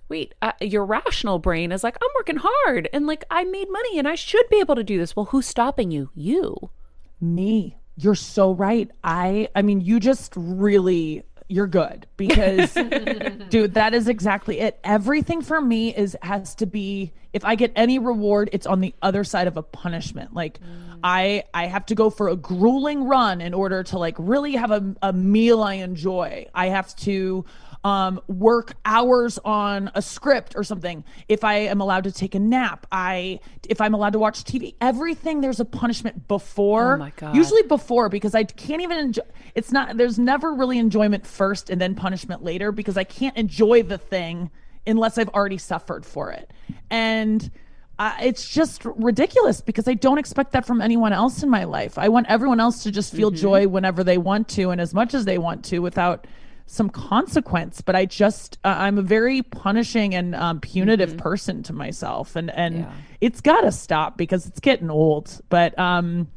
wait, uh, your rational brain is like, I'm working hard and like I made money and I should be able to do this. Well, who's stopping you? You. Me. You're so right. I I mean, you just really you're good because dude, that is exactly it. Everything for me is has to be if I get any reward, it's on the other side of a punishment. Like mm. I I have to go for a grueling run in order to like really have a, a meal I enjoy. I have to um, work hours on a script or something. If I am allowed to take a nap, I if I'm allowed to watch TV, everything there's a punishment before. Oh my God. Usually before because I can't even enjoy. It's not. There's never really enjoyment first and then punishment later because I can't enjoy the thing unless I've already suffered for it. And uh, it's just ridiculous because I don't expect that from anyone else in my life. I want everyone else to just feel joy whenever they want to and as much as they want to without some consequence. But I just, uh, I'm a very punishing and um, punitive person to myself, and and Yeah. it's got to stop because it's getting old. But um,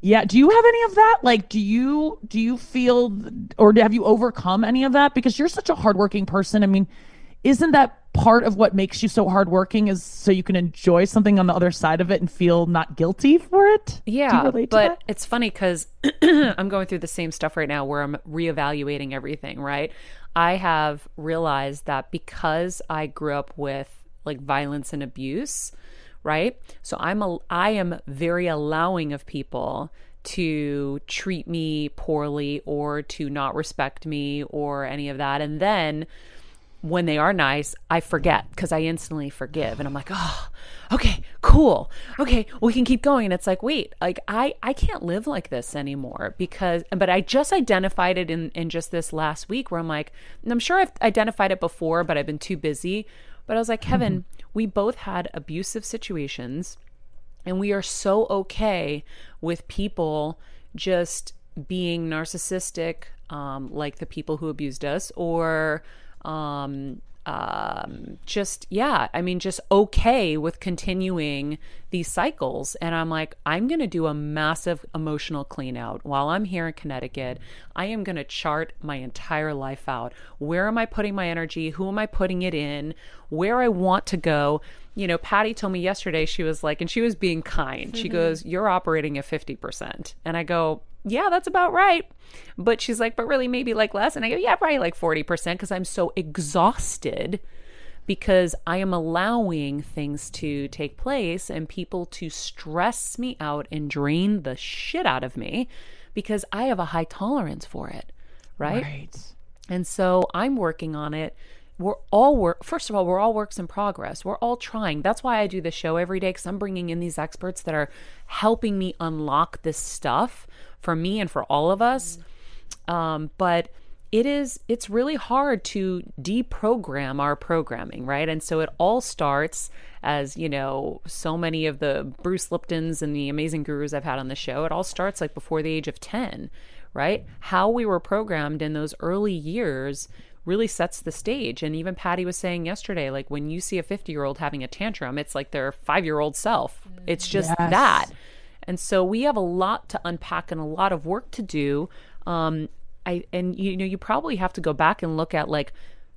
yeah, do you have any of that? Like, do you do you feel or have you overcome any of that? Because you're such a hardworking person. I mean, isn't that part of what makes you so hardworking? Is so you can enjoy something on the other side of it and feel not guilty for it? Yeah, but it's funny because I'm going through the same stuff right now where I'm reevaluating everything, right? I have realized that because I grew up with like violence and abuse, right? So I'm a, I am very allowing of people to treat me poorly or to not respect me or any of that. And then when they are nice, I forget because I instantly forgive, and I'm like, oh, okay, cool, okay, we can keep going. And it's like, wait, like I I can't live like this anymore because, but I just identified it in in just this last week where I'm like, and I'm sure I've identified it before, but I've been too busy. But I was like, Kevin, we both had abusive situations and we are so okay with people just being narcissistic um, like the people who abused us or um, um, just yeah i mean just okay with continuing these cycles. And i'm like i'm going to do a massive emotional clean out. While i'm here in connecticut i am going to chart my entire life out. Where am i putting my energy? Who am i putting it in? Where i want to go? You know, Patty told me yesterday, she was like, and she was being kind. She goes, You're operating at 50%. And I go, Yeah, that's about right. But she's like, But really, maybe like less. And I go, Yeah, probably like 40% because I'm so exhausted because I am allowing things to take place and people to stress me out and drain the shit out of me because I have a high tolerance for it. Right. Right. And so I'm working on it. We're all work. First of all, we're all works in progress. We're all trying. That's why I do the show every day because I'm bringing in these experts that are helping me unlock this stuff for me and for all of us. Um, but it is it's really hard to deprogram our programming, right? And so it all starts as you know so many of the Bruce Liptons and the amazing gurus I've had on the show. It all starts like before the age of ten right? How we were programmed in those early years really sets the stage. And even Patty was saying yesterday, like when you see a 50 year old having a tantrum, it's like their five year old self. It's just Yes. that. And so we have a lot to unpack and a lot of work to do. Um, I and you know you probably have to go back and look at like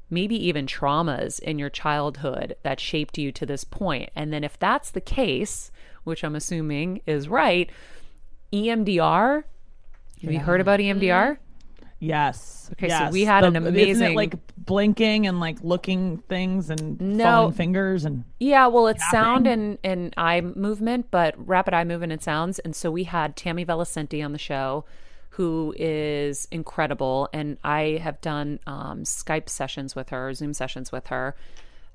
maybe even traumas in your childhood that shaped you to this point. And then if that's the case, which I'm assuming is right, EMDR. Have you heard about EMDR? Yes. Okay, so we had an isn't it, amazing- like blinking and like looking things and No. falling fingers and Yeah, well, it's sound and, and eye movement, but rapid eye movement and sounds. And so we had Tammy Velocenti on the show, who is incredible. And I have done um, Skype sessions with her, Zoom sessions with her.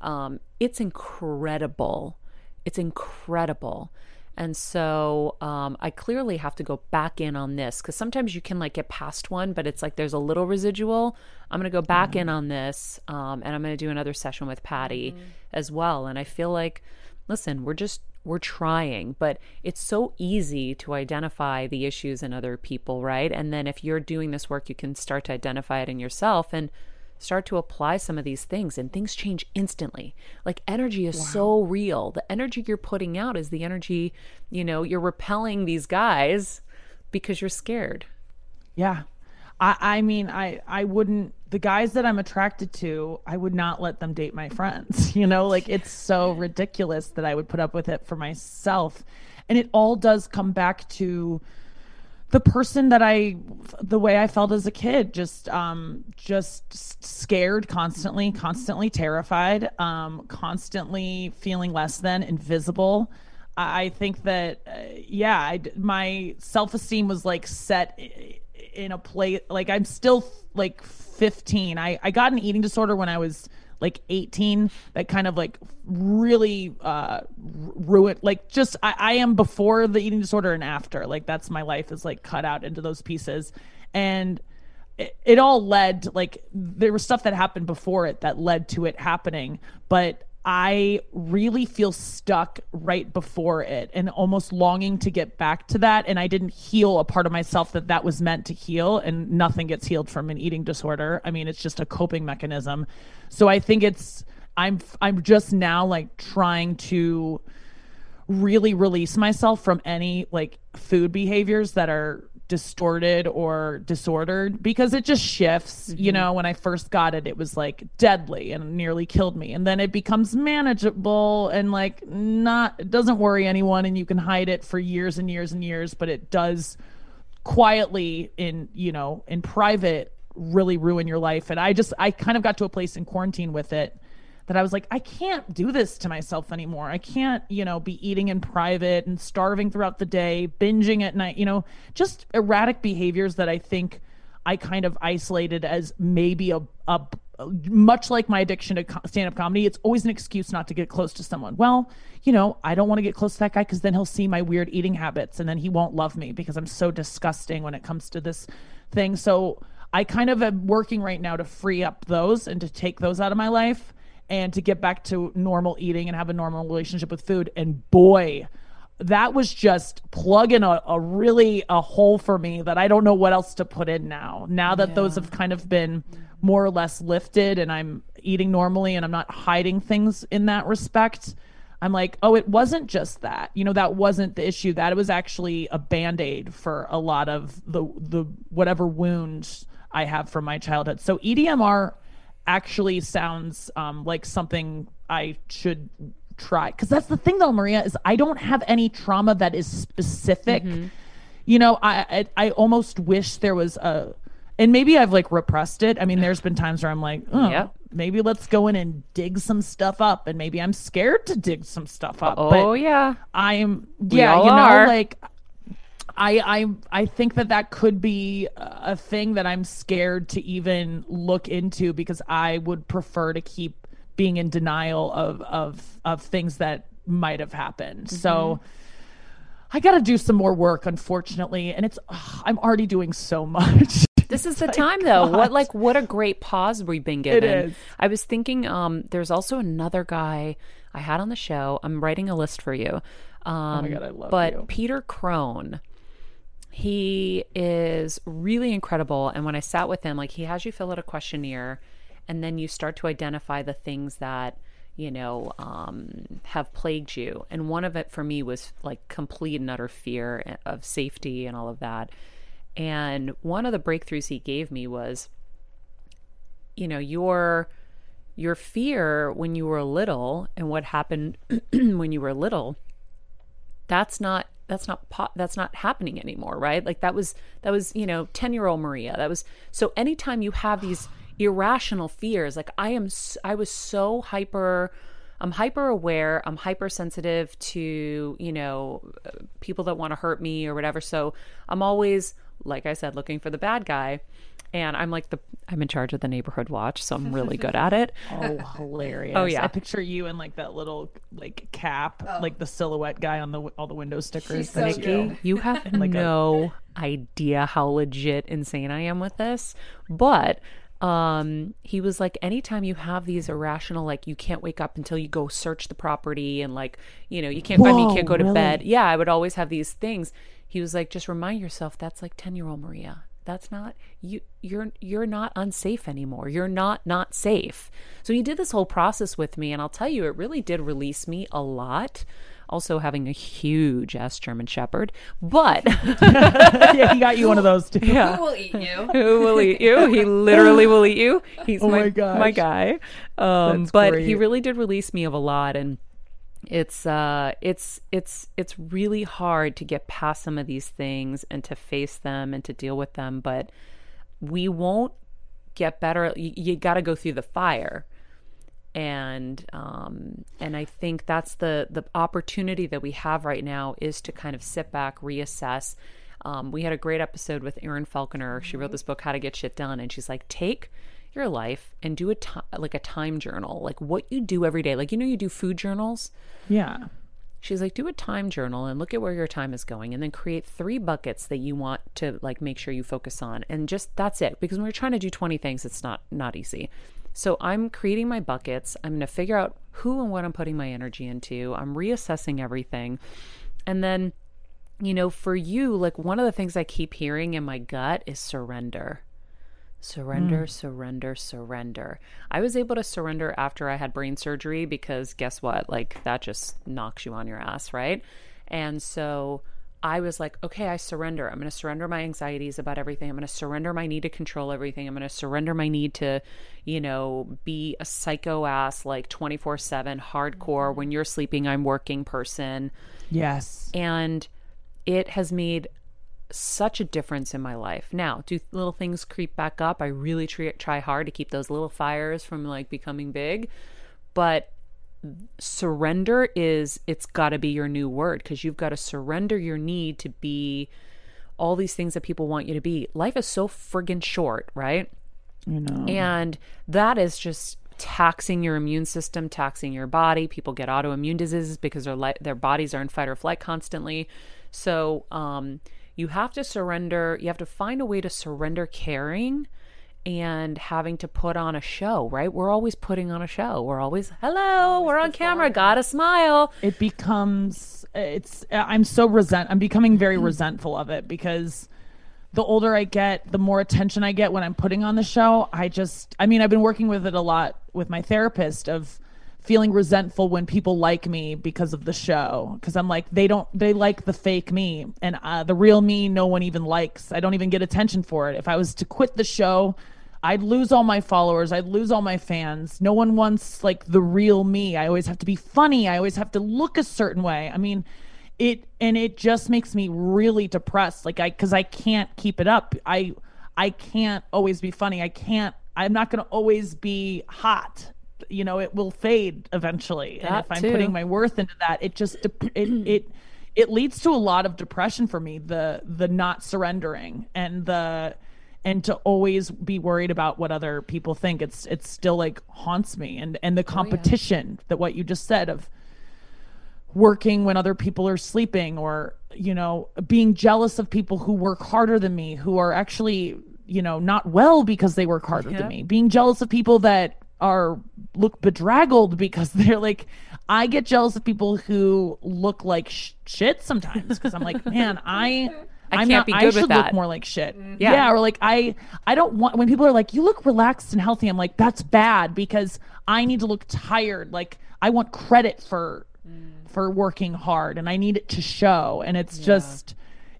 Um, it's incredible. It's incredible. And so um, I clearly have to go back in on this because sometimes you can like get past one, but it's like there's a little residual. I'm going to go back in on this um, and I'm going to do another session with Patty as well. And I feel like, listen, we're just, we're trying, but it's so easy to identify the issues in other people, right? And then if you're doing this work, you can start to identify it in yourself. And start to apply some of these things and things change instantly like energy is so real the energy you're putting out is the energy you know you're repelling these guys because you're scared Yeah. I, I mean, I, I wouldn't, the guys that I'm attracted to, I would not let them date my friends. You know, like it's so ridiculous that I would put up with it for myself. And it all does come back to the person that I, the way I felt as a kid, just, um, just scared constantly, constantly terrified, um, constantly feeling less than, invisible. I think that, uh, yeah, I my self esteem was like set in a place, like I'm still like 15. I, I got an eating disorder when I was like 18 that kind of like really uh ruined like just I, I am before the eating disorder and after. Like that's my life is like cut out into those pieces. And it, it all led like there was stuff that happened before it that led to it happening but i really feel stuck right before it and almost longing to get back to that. And i didn't heal a part of myself that that was meant to heal and nothing gets healed from an eating disorder. I mean it's just a coping mechanism so i think it's i'm i'm just now like trying to really release myself from any like food behaviors that are distorted or disordered because it just shifts. You mm-hmm. know, when I first got it, it was like deadly and nearly killed me. And then it becomes manageable and like not, it doesn't worry anyone and you can hide it for years and years and years, but it does quietly in, you know, in private really ruin your life. And I just, I kind of got to a place in quarantine with it that I was like, I can't do this to myself anymore. I can't, you know, be eating in private and starving throughout the day, binging at night, you know, just erratic behaviors that I think I kind of isolated as maybe a, a much like my addiction to stand up comedy, it's always an excuse not to get close to someone. Well, you know, I don't want to get close to that guy because then he'll see my weird eating habits and then he won't love me because I'm so disgusting when it comes to this thing. So I kind of am working right now to free up those and to take those out of my life and to get back to normal eating and have a normal relationship with food. And boy, that was just plugging a, a really a hole for me that I don't know what else to put in now. Now that those have kind of been more or less lifted and I'm eating normally and I'm not hiding things in that respect. I'm like, oh, it wasn't just that. You know, that wasn't the issue. That it was actually a band-aid for a lot of the the whatever wounds I have from my childhood. So EDMR actually sounds um, like something I should try. Because that's the thing, though, Maria, is I don't have any trauma that is specific. You know, I, I I almost wish there was a, and maybe I've like repressed it. I mean, there's been times where I'm like, oh, Yep. maybe let's go in and dig some stuff up, and maybe I'm scared to dig some stuff up. oh but yeah I am, yeah, you know, are. like I, I, I think that that could be a thing that I'm scared to even look into because I would prefer to keep being in denial of, of, of things that might have happened. Mm-hmm. So I got to do some more work, unfortunately. And it's, ugh, I'm already doing so much. This is the time though. What like what a great pause we've been given. is. I was thinking um there's also another guy I had on the show. I'm writing a list for you. Um Oh God, I love but you. Peter Crone he is really incredible. And when I sat with him like he has you fill out a questionnaire and then you start to identify the things that you know um, have plagued you. And one of it for me was like complete and utter fear of safety and all of that. And one of the breakthroughs he gave me was you know your your fear when you were little and what happened when you were little that's not that's not po- that's not happening anymore right? Like that was that was you know 10 year old maria. That was so anytime you have these irrational fears like i am i was so hyper i'm hyper aware i'm hypersensitive to you know people that want to hurt me or whatever. So i'm always like i said looking for the bad guy and I'm like the I'm in charge of the neighborhood watch, so I'm really good at it. Oh, hilarious! Oh yeah, I picture you in like that little like cap, oh. like the silhouette guy on the all the window stickers. So Nikki, you have like no a... idea how legit insane I am with this, but um he was like anytime you have these irrational like you can't wake up until you go search the property and like you know you can't Whoa, find me you can't go to really? bed yeah i would always have these things he was like just remind yourself that's like 10 year old maria that's not you you're you're not unsafe anymore you're not not safe so he did this whole process with me and i'll tell you it really did release me a lot also having a huge ass German Shepherd. But yeah, he got you one of those too. Yeah. Who will eat you? Who will eat you? He literally will eat you. He's oh my, my, my guy. Um, but great. he really did release me of a lot and it's uh it's it's it's really hard to get past some of these things and to face them and to deal with them but we won't get better. You, you got to go through the fire. And um and i think that's the the opportunity that we have right now is to kind of sit back reassess. Um, we had a great episode with Erin Falconer. She wrote this book, How to Get Shit Done, and she's like, take your life and do a t- like a time journal, like what you do every day. Like you know, you do food journals. Yeah. She's like, do a time journal and look at where your time is going, and then create three buckets that you want to like make sure you focus on, and just that's it. Because when we're trying to do twenty things, it's not not easy. So I'm creating my buckets. I'm going to figure out who and what I'm putting my energy into. I'm reassessing everything, and then you know, for you, like one of the things I keep hearing in my gut is surrender. Surrender, mm. surrender, surrender. I was able to surrender after I had brain surgery because guess what? Like that just knocks you on your ass, right? And so I was like, okay, I surrender. I'm going to surrender my anxieties about everything. I'm going to surrender my need to control everything. I'm going to surrender my need to, you know, be a psycho ass, like 24 7, hardcore. When you're sleeping, I'm working person. Yes. And it has made such a difference in my life. Now, do little things creep back up? I really try, try hard to keep those little fires from like becoming big, but surrender is it's got to be your new word because you've got to surrender your need to be all these things that people want you to be. Life is so friggin' short, right? You know. And that is just taxing your immune system, taxing your body. People get autoimmune diseases because their li- their bodies are in fight or flight constantly. So, um, you have to surrender, you have to find a way to surrender caring and having to put on a show, right? We're always putting on a show. We're always, hello, always we're on camera, gotta smile. It becomes, it's, I'm so resent, I'm becoming very mm-hmm. resentful of it because the older I get, the more attention I get when I'm putting on the show. I just, I mean, I've been working with it a lot with my therapist of, feeling resentful when people like me because of the show. Because i'm like they don't they like the fake me. And uh, the real me no one even likes. I don't even get attention for it. If i was to quit the show i'd lose all my followers. I'd lose all my fans. No one wants like the real me. I always have to be funny. I always have to look a certain way. I mean it and it just makes me really depressed. Like i because i can't keep it up. I i can't always be funny. I can't i'm not going to always be hot you know it will fade eventually that and if i'm too. putting my worth into that it just it it it leads to a lot of depression for me the the not surrendering and the and to always be worried about what other people think it's it's still like haunts me and and the competition oh, yeah. that what you just said of working when other people are sleeping or you know being jealous of people who work harder than me who are actually you know not well because they work harder yep. than me being jealous of people that are look bedraggled because they're like I get jealous of people who look like sh- shit sometimes because I'm like, man, I I I'm can't not, be I good should with look more like shit. Mm-hmm. Yeah. Yeah. Or like I I don't want when people are like, you look relaxed and healthy. I'm like, that's bad because I need to look tired. Like I want credit for mm. for working hard and I need it to show. And it's just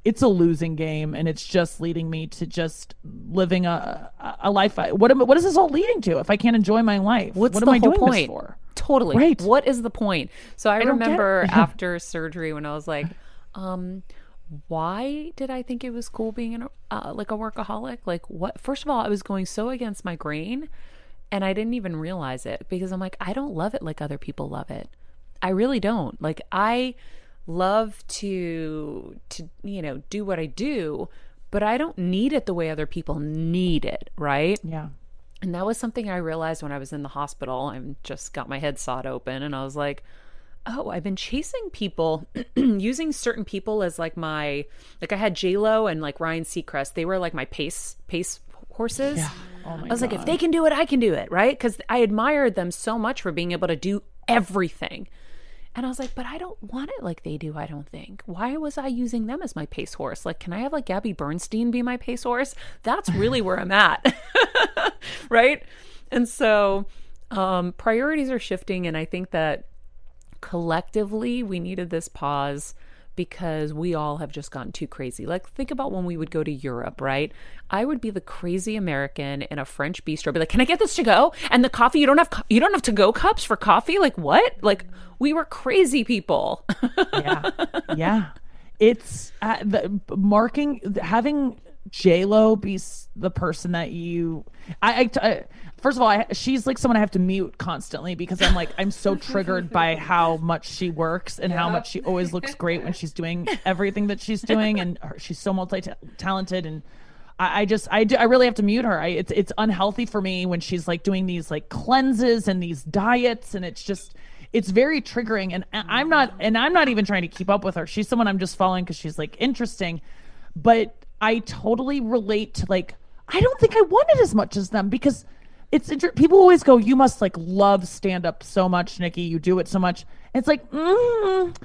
it's a losing game and it's just leading me to just living a a- life. I, what am, what is this all leading to if I can't enjoy my life? What's what am I doing point? this for? Totally. Right. What is the point? So I, it. remember after surgery when I was like, um, why did I think it was cool being an, uh, like a workaholic? Like what? First of all, I was going so against my grain, and I didn't even realize it because I'm like, I don't love it like other people love it. I really don't. Like I love to to you know do what I do, but I don't need it the way other people need it. Right. Yeah. And that was something I realized when I was in the hospital. I just got my head sawed open and I was like, oh, I've been chasing people, using certain people as like my, like I had J-Lo and like Ryan Seacrest. They were like my pace, pace horses. Oh my I was like, if they can do it, I can do it. Right. Because I admired them so much for being able to do everything. And I was like, but I don't want it like they do, I don't think. Why was I using them as my pace horse? Like, can I have like Gabby Bernstein be my pace horse? That's really where I'm at. right? And so um, priorities are shifting. And I think that collectively we needed this pause because we all have just gotten too crazy. Like, think about when we would go to Europe, right? I would be the crazy American in a French bistro, be like, "Can I get this to go?" And the coffee, you don't have, you don't have to go cups for coffee. Like, what? Like, we were crazy people. yeah yeah it's uh, the marking having j lo be the person that you I, I, I first of all I, she's like someone i have to mute constantly because i'm like i'm so triggered by how much she works and how much she always looks great when she's doing everything that she's doing and her, she's so multi-talented and I, I just I do I really have to mute her. I it's it's unhealthy for me when she's like doing these like cleanses and these diets and it's just it's very triggering and I'm not and I'm not even trying to keep up with her. She's someone I'm just following because she's like interesting, but I totally relate to like I don't think I want it as much as them because it's inter- people always go you must like love stand up so much Nikki. You do it so much. It's like mm,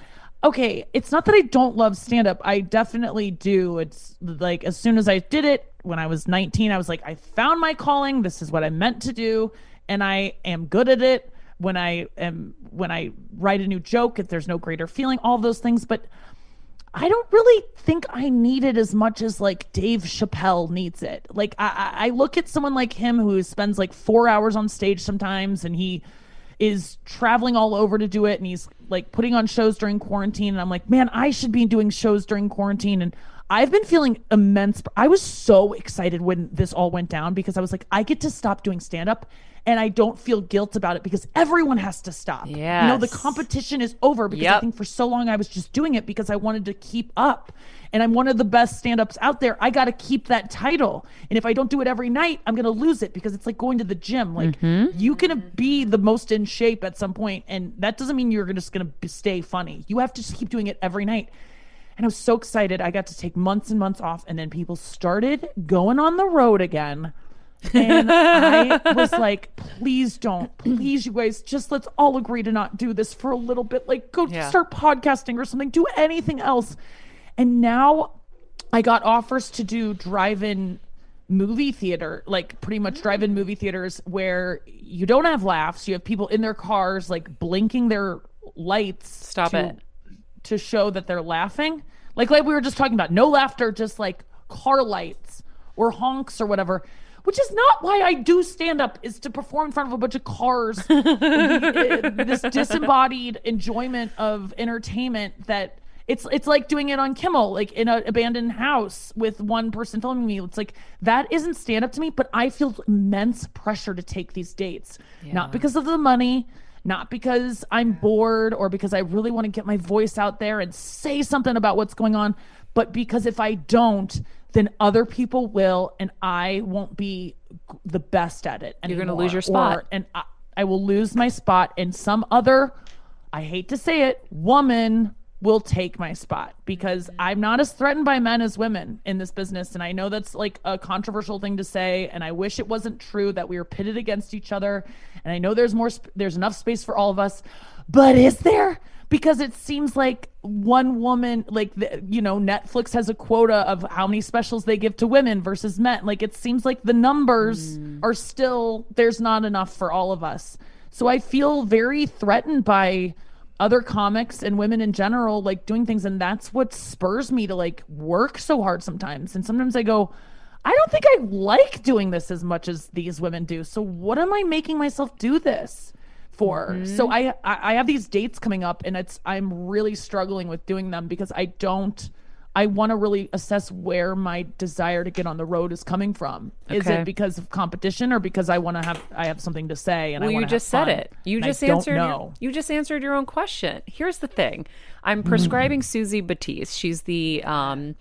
okay it's not that I don't love stand up I definitely do. It's like as soon as I did it when I was 19 I was like I found my calling. This is what I meant to do. And I am good at it. When I am when I write a new joke if there's no greater feeling all those things. But I don't really think I need it as much as like Dave Chappelle needs it. Like I, I look at someone like him who spends like four hours on stage sometimes, and he is traveling all over to do it, and he's like putting on shows during quarantine. And I'm like, man, I should be doing shows during quarantine. And I've been feeling immense. I was so excited when this all went down because I was like, I get to stop doing stand up. And I don't feel guilt about it because everyone has to stop. Yeah. You know, the competition is over because I think for so long I was just doing it because I wanted to keep up. And I'm one of the best stand ups out there. I got to keep that title. And if I don't do it every night, I'm going to lose it because it's like going to the gym. Like mm-hmm. you can be the most in shape at some point, and that doesn't mean you're just going to stay funny. You have to just keep doing it every night. And I was so excited. I got to take months and months off, and then people started going on the road again. And I was like, please don't. Please, you guys, just let's all agree to not do this for a little bit. Like, go Yeah. start podcasting or something. Do anything else. And now I got offers to do drive in movie theater, like pretty much mm. drive in movie theaters where you don't have laughs. You have people in their cars, like blinking their lights. Stop to- it. To show that they're laughing. Like, like we were just talking about, no laughter, just like car lights or honks or whatever. Which is not why I do stand up, is to perform in front of a bunch of cars. Uh, this disembodied enjoyment of entertainment that it's it's like doing it on Kimmel, like in an abandoned house with one person filming me. It's like that isn't stand up to me, but I feel immense pressure to take these dates. Not because of the money, not because I'm bored or because I really want to get my voice out there and say something about what's going on, but because if I don't, then other people will, and I won't be the best at it. You're gonna lose your spot. Or- and I, I will lose my spot, and some other, I hate to say it, woman will take my spot because mm-hmm. I'm not as threatened by men as women in this business. And I know that's like a controversial thing to say. And I wish it wasn't true that we were pitted against each other. And I know there's more, sp- there's enough space for all of us. But is there? Because it seems like one woman, like, the, you know, Netflix has a quota of how many specials they give to women versus men. Like, it seems like the numbers mm. are still, there's not enough for all of us. So I feel very threatened by other comics and women in general like doing things and that's what spurs me to like work so hard sometimes and sometimes i go i don't think i like doing this as much as these women do so what am i making myself do this for so I, I i have these dates coming up and it's i'm really struggling with doing them because i don't I want to really assess where my desire to get on the road is coming from. Is it because of competition or because I want to have I have something to say and Well, you wanna have just said it. You And I just answered. Your, you just answered your own question. Here's the thing: I'm Mm-hmm. prescribing Suzy Batiz. She's the um,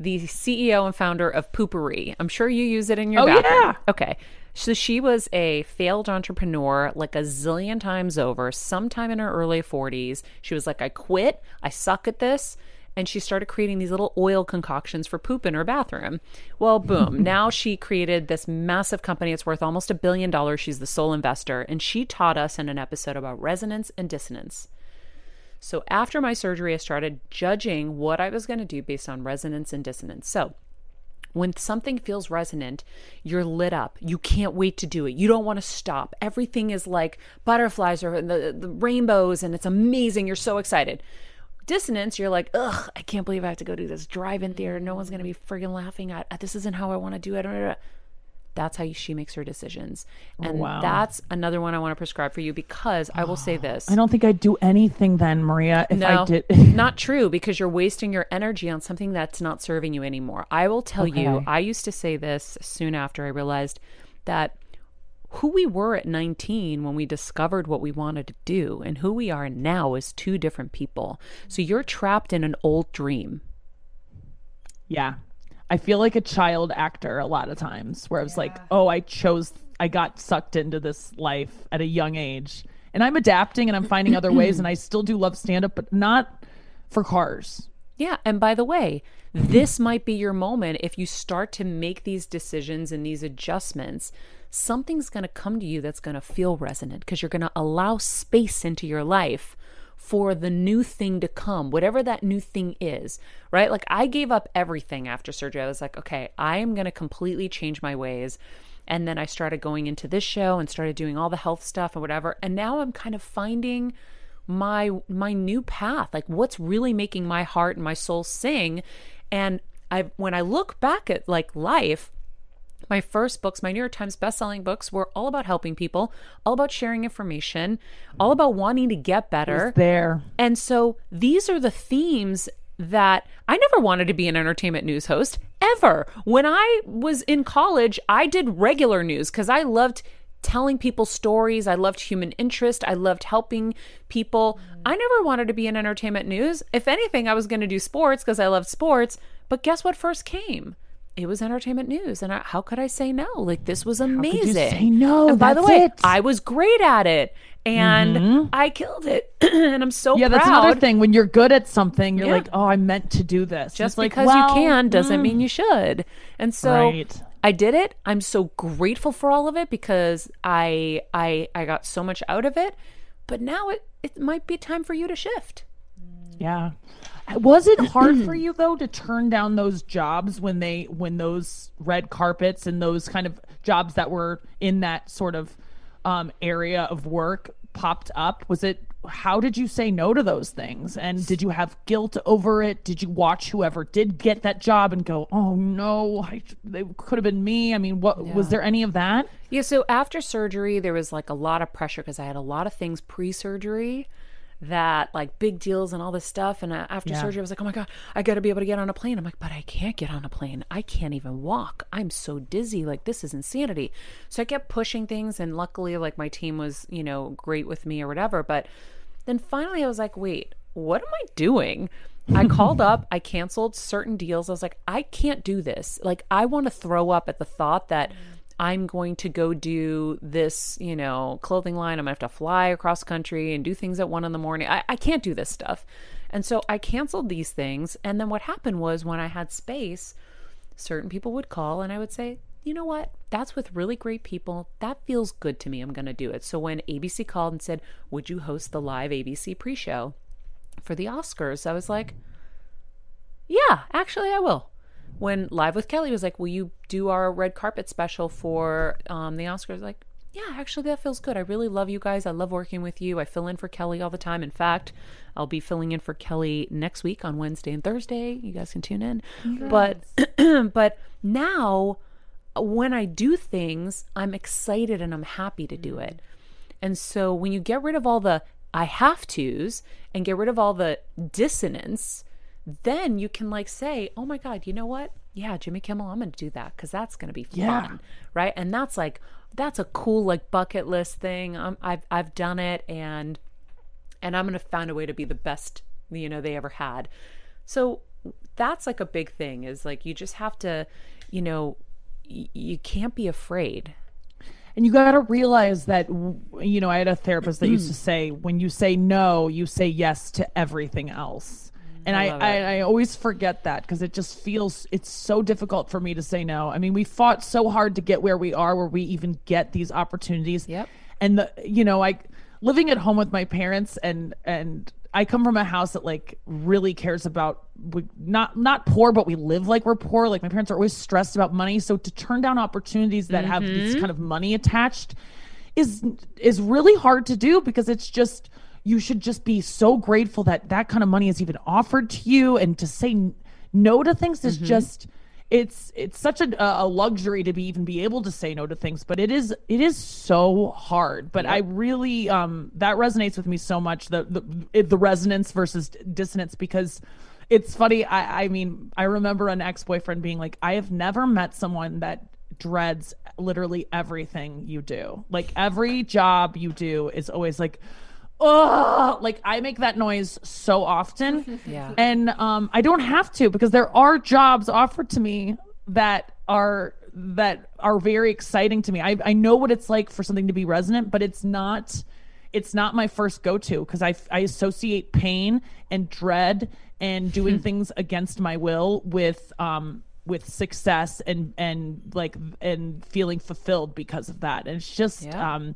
the CEO and founder of Poo-Pourri. I'm sure you use it in your Oh, bathroom. yeah. Okay. So she was a failed entrepreneur like a zillion times over, sometime in her early 40s. She was like, I quit. I suck at this. And she started creating these little oil concoctions for poop in her bathroom. Well, boom. now she created this massive company. It's worth almost a billion dollars. She's the sole investor. And she taught us in an episode about resonance and dissonance. So after my surgery, I started judging what I was going to do based on resonance and dissonance. So when something feels resonant, you're lit up. You can't wait to do it. You don't want to stop. Everything is like butterflies or the, the rainbows, and it's amazing. You're so excited. Dissonance, you're like, ugh, I can't believe I have to go do this drive-in theater. No one's gonna be friggin' laughing at. This isn't how I want to do it. That's how she makes her decisions, and wow. that's another one I want to prescribe for you because I will say ah. this: I don't think I'd do anything then, Maria, if no, I did. not true because you're wasting your energy on something that's not serving you anymore. I will tell you, I used to say this soon after I realized that who we were at 19 when we discovered what we wanted to do and who we are now is two different people. So you're trapped in an old dream. yeah. I feel like a child actor a lot of times where I was like, oh, I chose, I got sucked into this life at a young age. And I'm adapting and I'm finding other ways. And I still do love stand up, but not for cars. Yeah. And by the way, this might be your moment if you start to make these decisions and these adjustments. Something's going to come to you that's going to feel resonant because you're going to allow space into your life for the new thing to come, whatever that new thing is, right? Like I gave up everything after surgery. I was like, okay, I am going to completely change my ways. And then I started going into this show and started doing all the health stuff and whatever. And now I'm kind of finding my my new path like what's really making my heart and my soul sing and i when i look back at like life my first books my new york times best-selling books were all about helping people all about sharing information all about wanting to get better There. and so these are the themes that I never wanted to be an entertainment news host ever. When I was in college, I did regular news because I loved telling people stories. I loved human interest. I loved helping people. I never wanted to be in entertainment news. If anything, I was going to do sports because I loved sports. But guess what first came? It was entertainment news. And I, how could I say no? Like, this was amazing. could you say no? And by the way, it. I was great at it and I killed it. and I'm so Yeah, proud. that's another thing. When you're good at something, you're Yeah. like, oh, I meant to do this. just like, because well, you can doesn't mm, mean you should and so Right. i did it i'm so grateful for all of it because i i i got so much out of it but now it it might be time for you to shift Yeah. Was it hard for you though to turn down those jobs when they when those red carpets and those kind of jobs that were in that sort of um, area of work popped up? Was it how did you say no to those things? And did you have guilt over it? Did you watch whoever did get that job and go, "Oh no, I, they could have been me"? I mean, what was there any of that? yeah so after surgery there was like a lot of pressure because i had a lot of things pre-surgery that like big deals and all this stuff. And uh, after Yeah. surgery i was like oh my god i gotta be able to get on a plane. I'm like but i can't get on a plane. I can't even walk. I'm so dizzy. Like this is insanity. So i kept pushing things and luckily like my team was you know great with me or whatever. But then finally i was like wait what am i doing? I called up i canceled certain deals. I was like i can't do this. Like i want to throw up at the thought that I'm going to go do this, you know, clothing line. I'm gonna have to fly across country and do things at one in the morning. I, I can't do this stuff. And so I canceled these things. And then what happened was when I had space, certain people would call and I would say, you know what? That's with really great people. That feels good to me. I'm going to do it. So when ABC called and said, Would you host the live ABC pre show for the Oscars? I was like, Yeah, actually, I will. When Live with Kelly was like, Will you do our red carpet special for um, the Oscars? Like, yeah, actually, that feels good. I really love you guys. I love working with you. I fill in for Kelly all the time. In fact, I'll be filling in for Kelly next week on Wednesday and Thursday. You guys can tune in. But but now when I do things, I'm excited and I'm happy to do it. And so when you get rid of all the I have tos and get rid of all the dissonance, then you can like say, "Oh my god, you know what? Yeah, Jimmy Kimmel, I'm going to do that cuz that's going to be fun." Yeah. Right? And that's like that's a cool like bucket list thing. Um, I've I've done it and and I'm going to find a way to be the best, you know, they ever had. So that's like a big thing is like you just have to, you know, y- you can't be afraid. And you got to realize that, you know, I had a therapist that used to say, when you say no, you say yes to everything else. And I, love I. I, always forget that because it just feels, it's so difficult for me to say no. I mean, we fought so hard to get where we are, where we even get these opportunities. Yep. And the, you know, I, living at home with my parents and, and, I come from a house that like really cares about we not not poor, but we live like we're poor. Like my parents are always stressed about money. So to turn down opportunities that have this mm-hmm. kind of money attached is is really hard to do because it's just you should just be so grateful that that kind of money is even offered to you and to say no to things is just it's it's such a, a luxury to be even be able to say no to things but it is it is so hard. But i really um that resonates with me so much the the, the resonance versus dissonance because it's funny i i mean i remember an ex-boyfriend being like i have never met someone that dreads literally everything you do. Like every job you do is always like oh like i make that noise so often Yeah. and um i don't have to because there are jobs offered to me that are that are very exciting to me i i know what it's like for something to be resonant but it's not it's not my first go-to because I, I associate pain and dread and doing things against my will with um with success and and like and feeling fulfilled because of that and it's just Yeah. um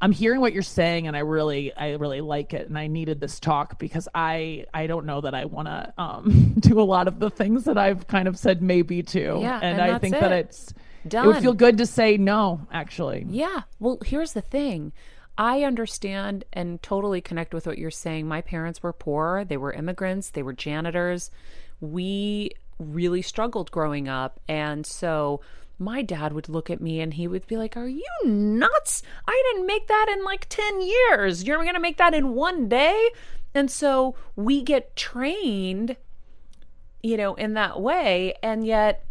I'm hearing what you're saying and I really I really like it and I needed this talk because I I don't know that I want to um do a lot of the things that I've kind of said maybe to Yeah, and, and I think that it. it's it would feel good to say no actually. Yeah. Well, here's the thing. I understand and totally connect with what you're saying. My parents were poor, they were immigrants, they were janitors. We really struggled growing up. And so my dad would look at me and he would be like, Are you nuts? I didn't make that in like 10 years. You're going to make that in one day? And so we get trained, you know, in that way. And yet,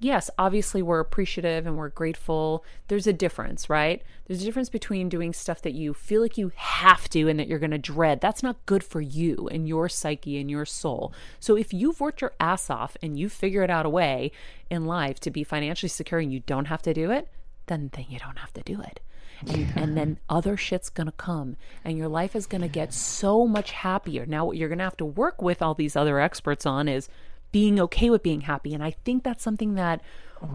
yes, obviously we're appreciative and we're grateful. There's a difference, right? There's a difference between doing stuff that you feel like you have to and that you're going to dread. That's not good for you and your psyche and your soul. So if you've worked your ass off and you figure it out a way in life to be financially secure and you don't have to do it, then then you don't have to do it. And, and then other shit's gonna come and your life is gonna get so much happier. Now, what you're gonna have to work with all these other experts on is being okay with being happy. And I think that's something that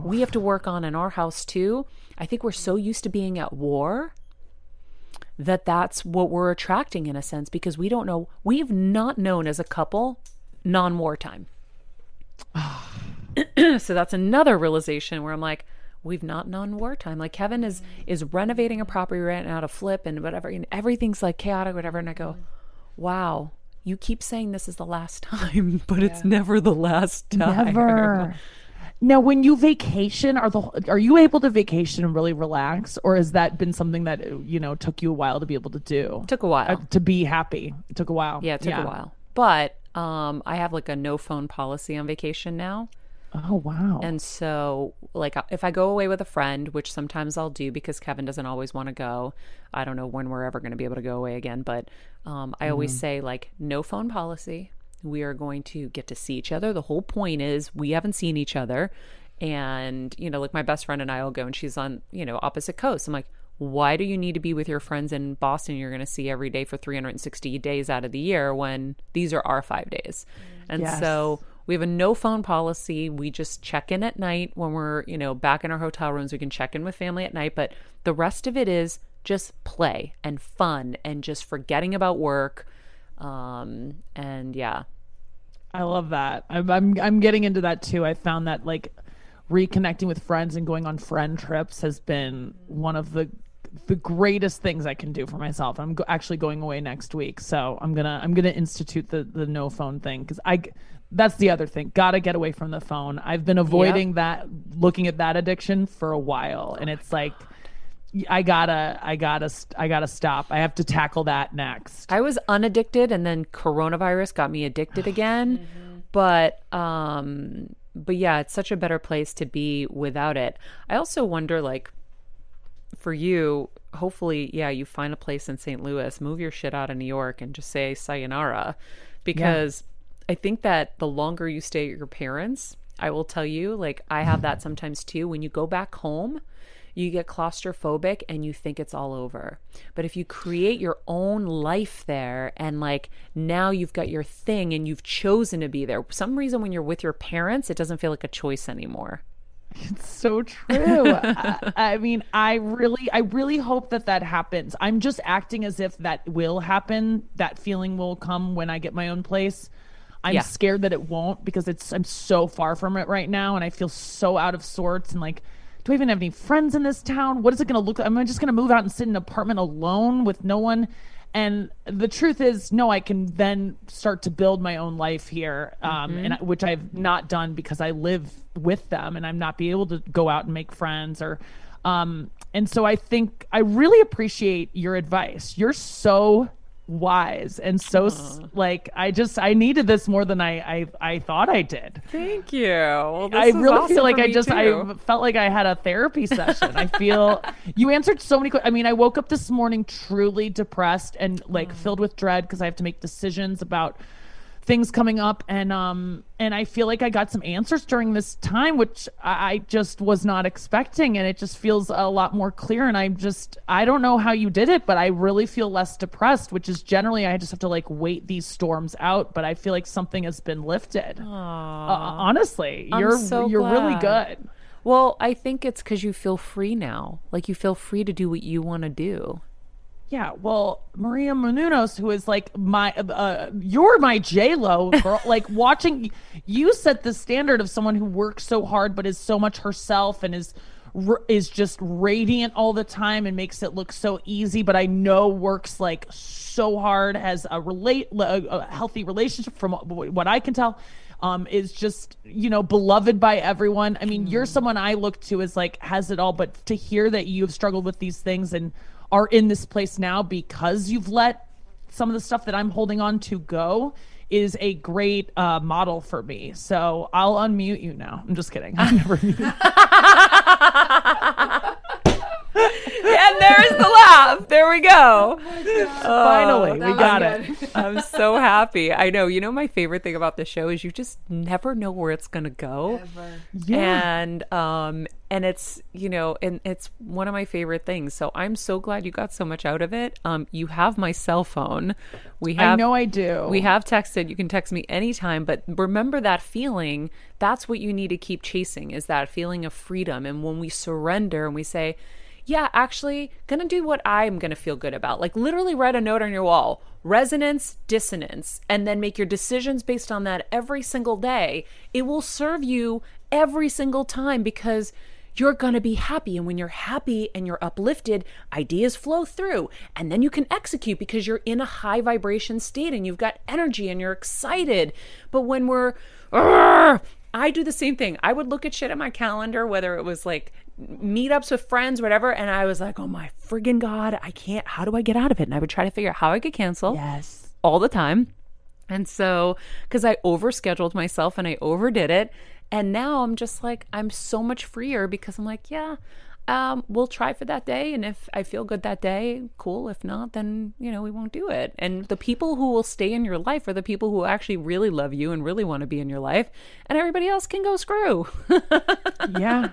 we have to work on in our house too. I think we're so used to being at war that that's what we're attracting in a sense because we don't know, we've not known as a couple non wartime. so that's another realization where I'm like, we've not known wartime. Like Keven is is renovating a property right now to flip and whatever, and everything's like chaotic, whatever. And I go, wow, you keep saying this is the last time, but it's never the last time. Never. Now, when you vacation, are the are you able to vacation and really relax, or has that been something that you know took you a while to be able to do? Took a while. Uh, to be happy. It took a while. yeah, it took a while. But um, I have like a no phone policy on vacation now. Oh wow. And so, like, if I go away with a friend, which sometimes I'll do because Keven doesn't always want to go, I don't know when we're ever going to be able to go away again. But um, I always say, like, no phone policy. We are going to get to see each other. The whole point is we haven't seen each other. And, you know, like my best friend and I will go and she's on, you know, opposite coasts. I'm like, why do you need to be with your friends in Boston you're going to see every day for 360 days out of the year when these are our 5 days. And Yes. so we have a no phone policy. We just check in at night when we're, you know, back in our hotel rooms. We can check in with family at night, but the rest of it is just play and fun and just forgetting about work. Um, and yeah, I love that. I'm, I'm I'm getting into that too. I found that like reconnecting with friends and going on friend trips has been one of the the greatest things I can do for myself. I'm go- actually going away next week, so I'm gonna I'm gonna institute the the no phone thing because I that's the other thing. Gotta get away from the phone. I've been avoiding that looking at that addiction for a while, and it's like. I gotta, I gotta, I gotta stop. I have to tackle that next. I was unaddicted and then coronavirus got me addicted again. But um but yeah, it's such a better place to be without it. I also wonder like for you, hopefully, yeah, you find a place in St. Louis, move your shit out of New York and just say sayonara because I think that the longer you stay at your parents, I will tell you, like I have that sometimes too when you go back home, you get claustrophobic and you think it's all over. But if you create your own life there and like now you've got your thing and you've chosen to be there, some reason when you're with your parents, it doesn't feel like a choice anymore. It's so true. I, I mean, I really, I really hope that that happens. I'm just acting as if that will happen. That feeling will come when I get my own place. I'm Yeah. scared that it won't because it's I'm so far from it right now, and I feel so out of sorts. And like, do I even have any friends in this town? What is it going to look like? Am I just going to move out and sit in an apartment alone with no one? And the truth is, no, I can then start to build my own life here, um, and which I've not done because I live with them and I'm not be able to go out and make friends or, um, and so I think I really appreciate your advice. You're so wise and so s like I just I needed this more than I I, I thought I did. Thank you. Well, I really feel like I just I felt like I had a therapy session. I feel you answered so many. que- I mean, I woke up this morning truly depressed and like filled with dread because I have to make decisions about things coming up and um and I feel like I got some answers during this time which I I just was not expecting and it just feels a lot more clear and I'm just I don't know how you did it but I really feel less depressed which is generally I just have to like wait these storms out but I feel like something has been lifted. Uh, honestly, I'm you're so you're really good. Well, I think it's because you feel free now. Like you feel free to do what you want to do. Yeah, well, Maria Menounos, who is like my, uh, you're my J Lo girl. like watching, you set the standard of someone who works so hard but is so much herself and is is just radiant all the time and makes it look so easy. But I know works like so hard, has a relate a, a healthy relationship from what I can tell. Um, is just you know beloved by everyone. I mean, you're someone I look to as like has it all, but to hear that you've struggled with these things and are in this place now because you've let some of the stuff that I'm holding on to go is a great uh, model for me. So I'll unmute you now. I'm just kidding. I'm never. and there's the laugh. There we go. Finally, we got was it. I'm so happy. I know. You know, my favorite thing about the show is you just never know where it's going to go. Yeah. And um and it's you know and it's one of my favorite things. So I'm so glad you got so much out of it. Um you have my cell phone. We have I know I do. we have texted. You can text me anytime, but remember that feeling. That's what you need to keep chasing is that feeling of freedom. And when we surrender and we say, yeah, actually, gonna do what I'm gonna feel good about. Like literally write a note on your wall resonance, dissonance, and then make your decisions based on that every single day. It will serve you every single time because you're going to be happy. And when you're happy and you're uplifted, ideas flow through. And then you can execute because you're in a high vibration state and you've got energy and you're excited. But when we're, I do the same thing. I would look at shit at my calendar, whether it was like meetups with friends, whatever. And I was like, oh my friggin' God, I can't, how do I get out of it? And I would try to figure out how I could cancel Yes. all the time. And so, because I overscheduled myself and I overdid it. And now I'm just like, I'm so much freer because I'm like, yeah, um, we'll try for that day. And if I feel good that day, cool. If not, then, you know, we won't do it. And the people who will stay in your life are the people who actually really love you and really want to be in your life. And everybody else can go screw. yeah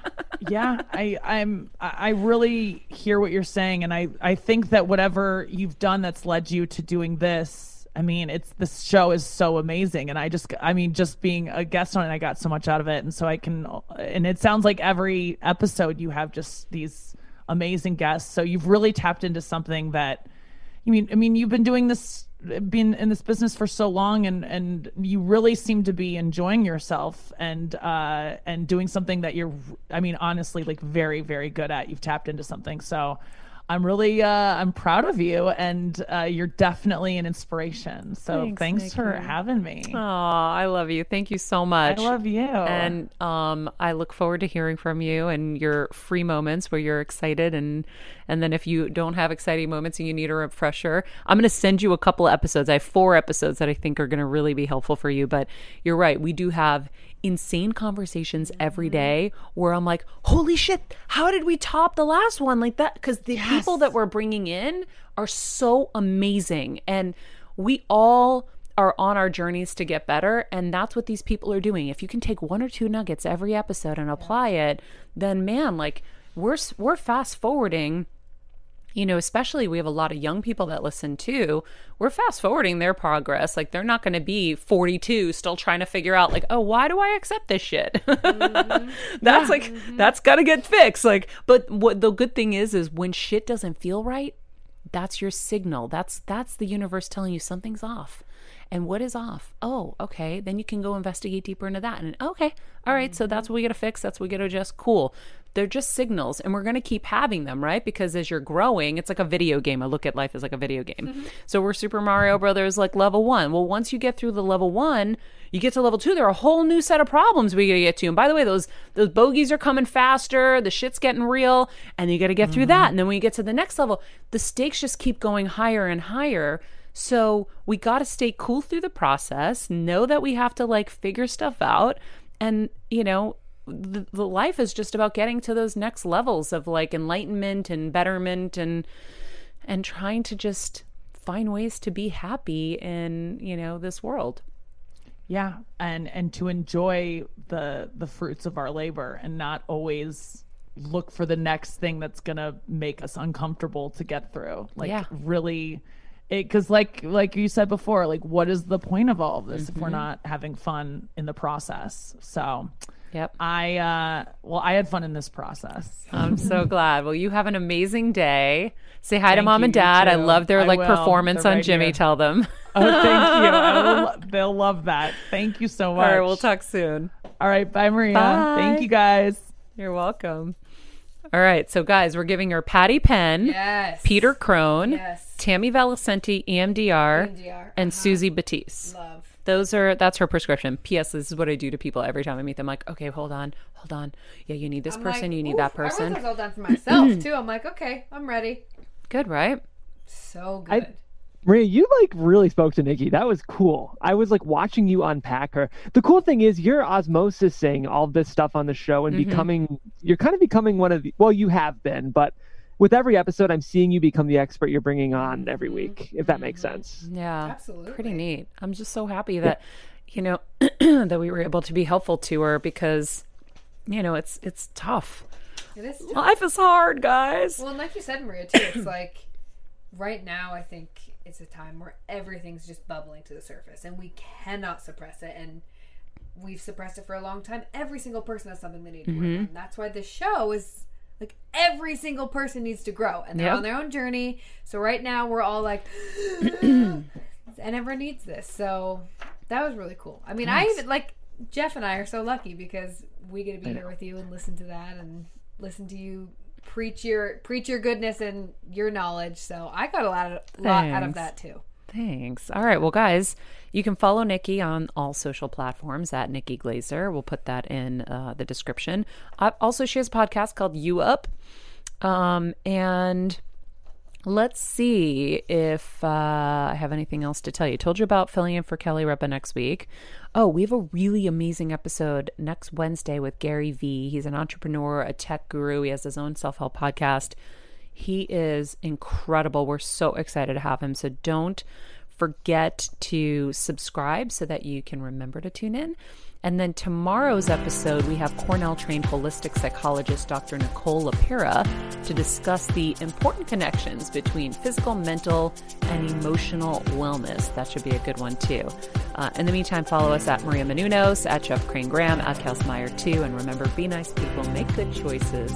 yeah i i'm i really hear what you're saying and i i think that whatever you've done that's led you to doing this i mean it's this show is so amazing and i just i mean just being a guest on it i got so much out of it and so i can and it sounds like every episode you have just these amazing guests so you've really tapped into something that you mean i mean you've been doing this been in this business for so long and and you really seem to be enjoying yourself and uh and doing something that you're i mean honestly like very very good at. You've tapped into something so i'm really uh i'm proud of you and uh you're definitely an inspiration so Thanks, thanks, for having me Oh, I love you. Thank you so much. i love you And um, I look forward to hearing from you and your free moments where you're excited and and then if you don't have exciting moments and you need a refresher, I'm going to send you a couple of episodes. I have four episodes that I think are going to really be helpful for you. But you're right, we do have insane conversations every day where I'm like, holy shit, how did we top the last one like that? Because the people that we're bringing in are so amazing and we all are on our journeys to get better and that's what these people are doing if you can take one or two nuggets every episode and apply it then man like we're we're fast forwarding you know especially we have a lot of young people that listen too we're fast forwarding their progress. Like they're not going to be 42 still trying to figure out like oh why do i accept this shit? Mm-hmm. That's like mm-hmm. that's got to get fixed like but what the good thing is is when shit doesn't feel right that's your signal. That's that's the universe telling you something's off and what is off? Oh okay then you can go investigate deeper into that. And okay all right, so that's what we got to fix that's what we got to adjust cool. They're just signals and we're going to keep having them right? Because as you're growing it's like a video game. I look at life as like a video game. Mm-hmm. So we're super mario brothers like level one. Well once you get through the level one you get to level two there are a whole new set of problems we gotta get to. And by the way those those bogeys are coming faster the shit's getting real and you gotta get through mm-hmm. that. And then when you get to the next level the stakes just keep going higher and higher so we gotta stay cool through the process know that we have to like figure stuff out and you know the, the life is just about getting to those next levels of like enlightenment and betterment and and trying to just find ways to be happy in you know this world yeah and and to enjoy the the fruits of our labor and not always look for the next thing that's gonna make us uncomfortable to get through like Yeah. really because like like you said before like what is the point of all of this if we're not having fun in the process? So yep. I uh well i had fun in this process. I'm so glad. Well you have an amazing day. Say hi to mom you, and dad. I love their I like will. performance They're on jimmy here. tell them. Oh thank you. I will, they'll love that. Thank you so much all right we'll talk soon. All right bye maria. Bye. thank you guys. You're welcome. All right so guys we're giving her patty penn Yes. peter crone Yes. Tammy valicenti emdr, EMDR, and uh-huh. suzy batiz Love. Those are that's her prescription. P.S. This is what I do to people every time I meet them. Like, okay, hold on, hold on. Yeah, you need this I'm person. like, you need "Oof, that I wrote person. those all down for myself too. I'm like, okay, I'm ready. Good, right? So I- good. Maria, you like really spoke to Nikki. That was cool. I was like watching you unpack her. The cool thing is you're osmosising all this stuff on the show and becoming you're kind of becoming one of the well, you have been, but with every episode I'm seeing you become the expert you're bringing on every week, if that makes sense. Yeah, Absolutely. pretty neat. I'm just so happy that you know that we were able to be helpful to her because you know it's it's tough. It is. tough. Life is hard, guys. Well, and like you said, Maria, too, it's like right now, I think it's a time where everything's just bubbling to the surface and we cannot suppress it. And we've suppressed it for a long time. Every single person has something they need to Mm-hmm. work on. That's why this show is like every single person needs to grow and they're Yep. on their own journey. So right now, we're all like, and everyone needs this. So that was really cool. I mean, I even like Jeff and I are so lucky because we get to be here with you and listen to that and listen to you preach your preach your goodness and your knowledge. So I got a lot of lot out of that too. Thanks. All right. Well, guys, you can follow Nikki on all social platforms at Nikki Glazer. We'll put that in uh, the description. Uh, also, she has a podcast called You Up. Um, and Let's see if uh, I have anything else to tell you. Told you about filling in for Kelly Ripa next week. Oh, we have a really amazing episode next Wednesday with Gary Vee. He's an entrepreneur, a tech guru. He has his own self help podcast. He is incredible. We're so excited to have him. So don't forget to subscribe so that you can remember to tune in. And then tomorrow's episode, we have Cornell trained holistic psychologist Dr. Nicole LePera to discuss the important connections between physical, mental, and emotional wellness. That should be a good one, too. Uh, in the meantime, follow us at Maria Menounos, at Jeff Crane Graham, at Kels Meyer, too. And remember, be nice people, make good choices,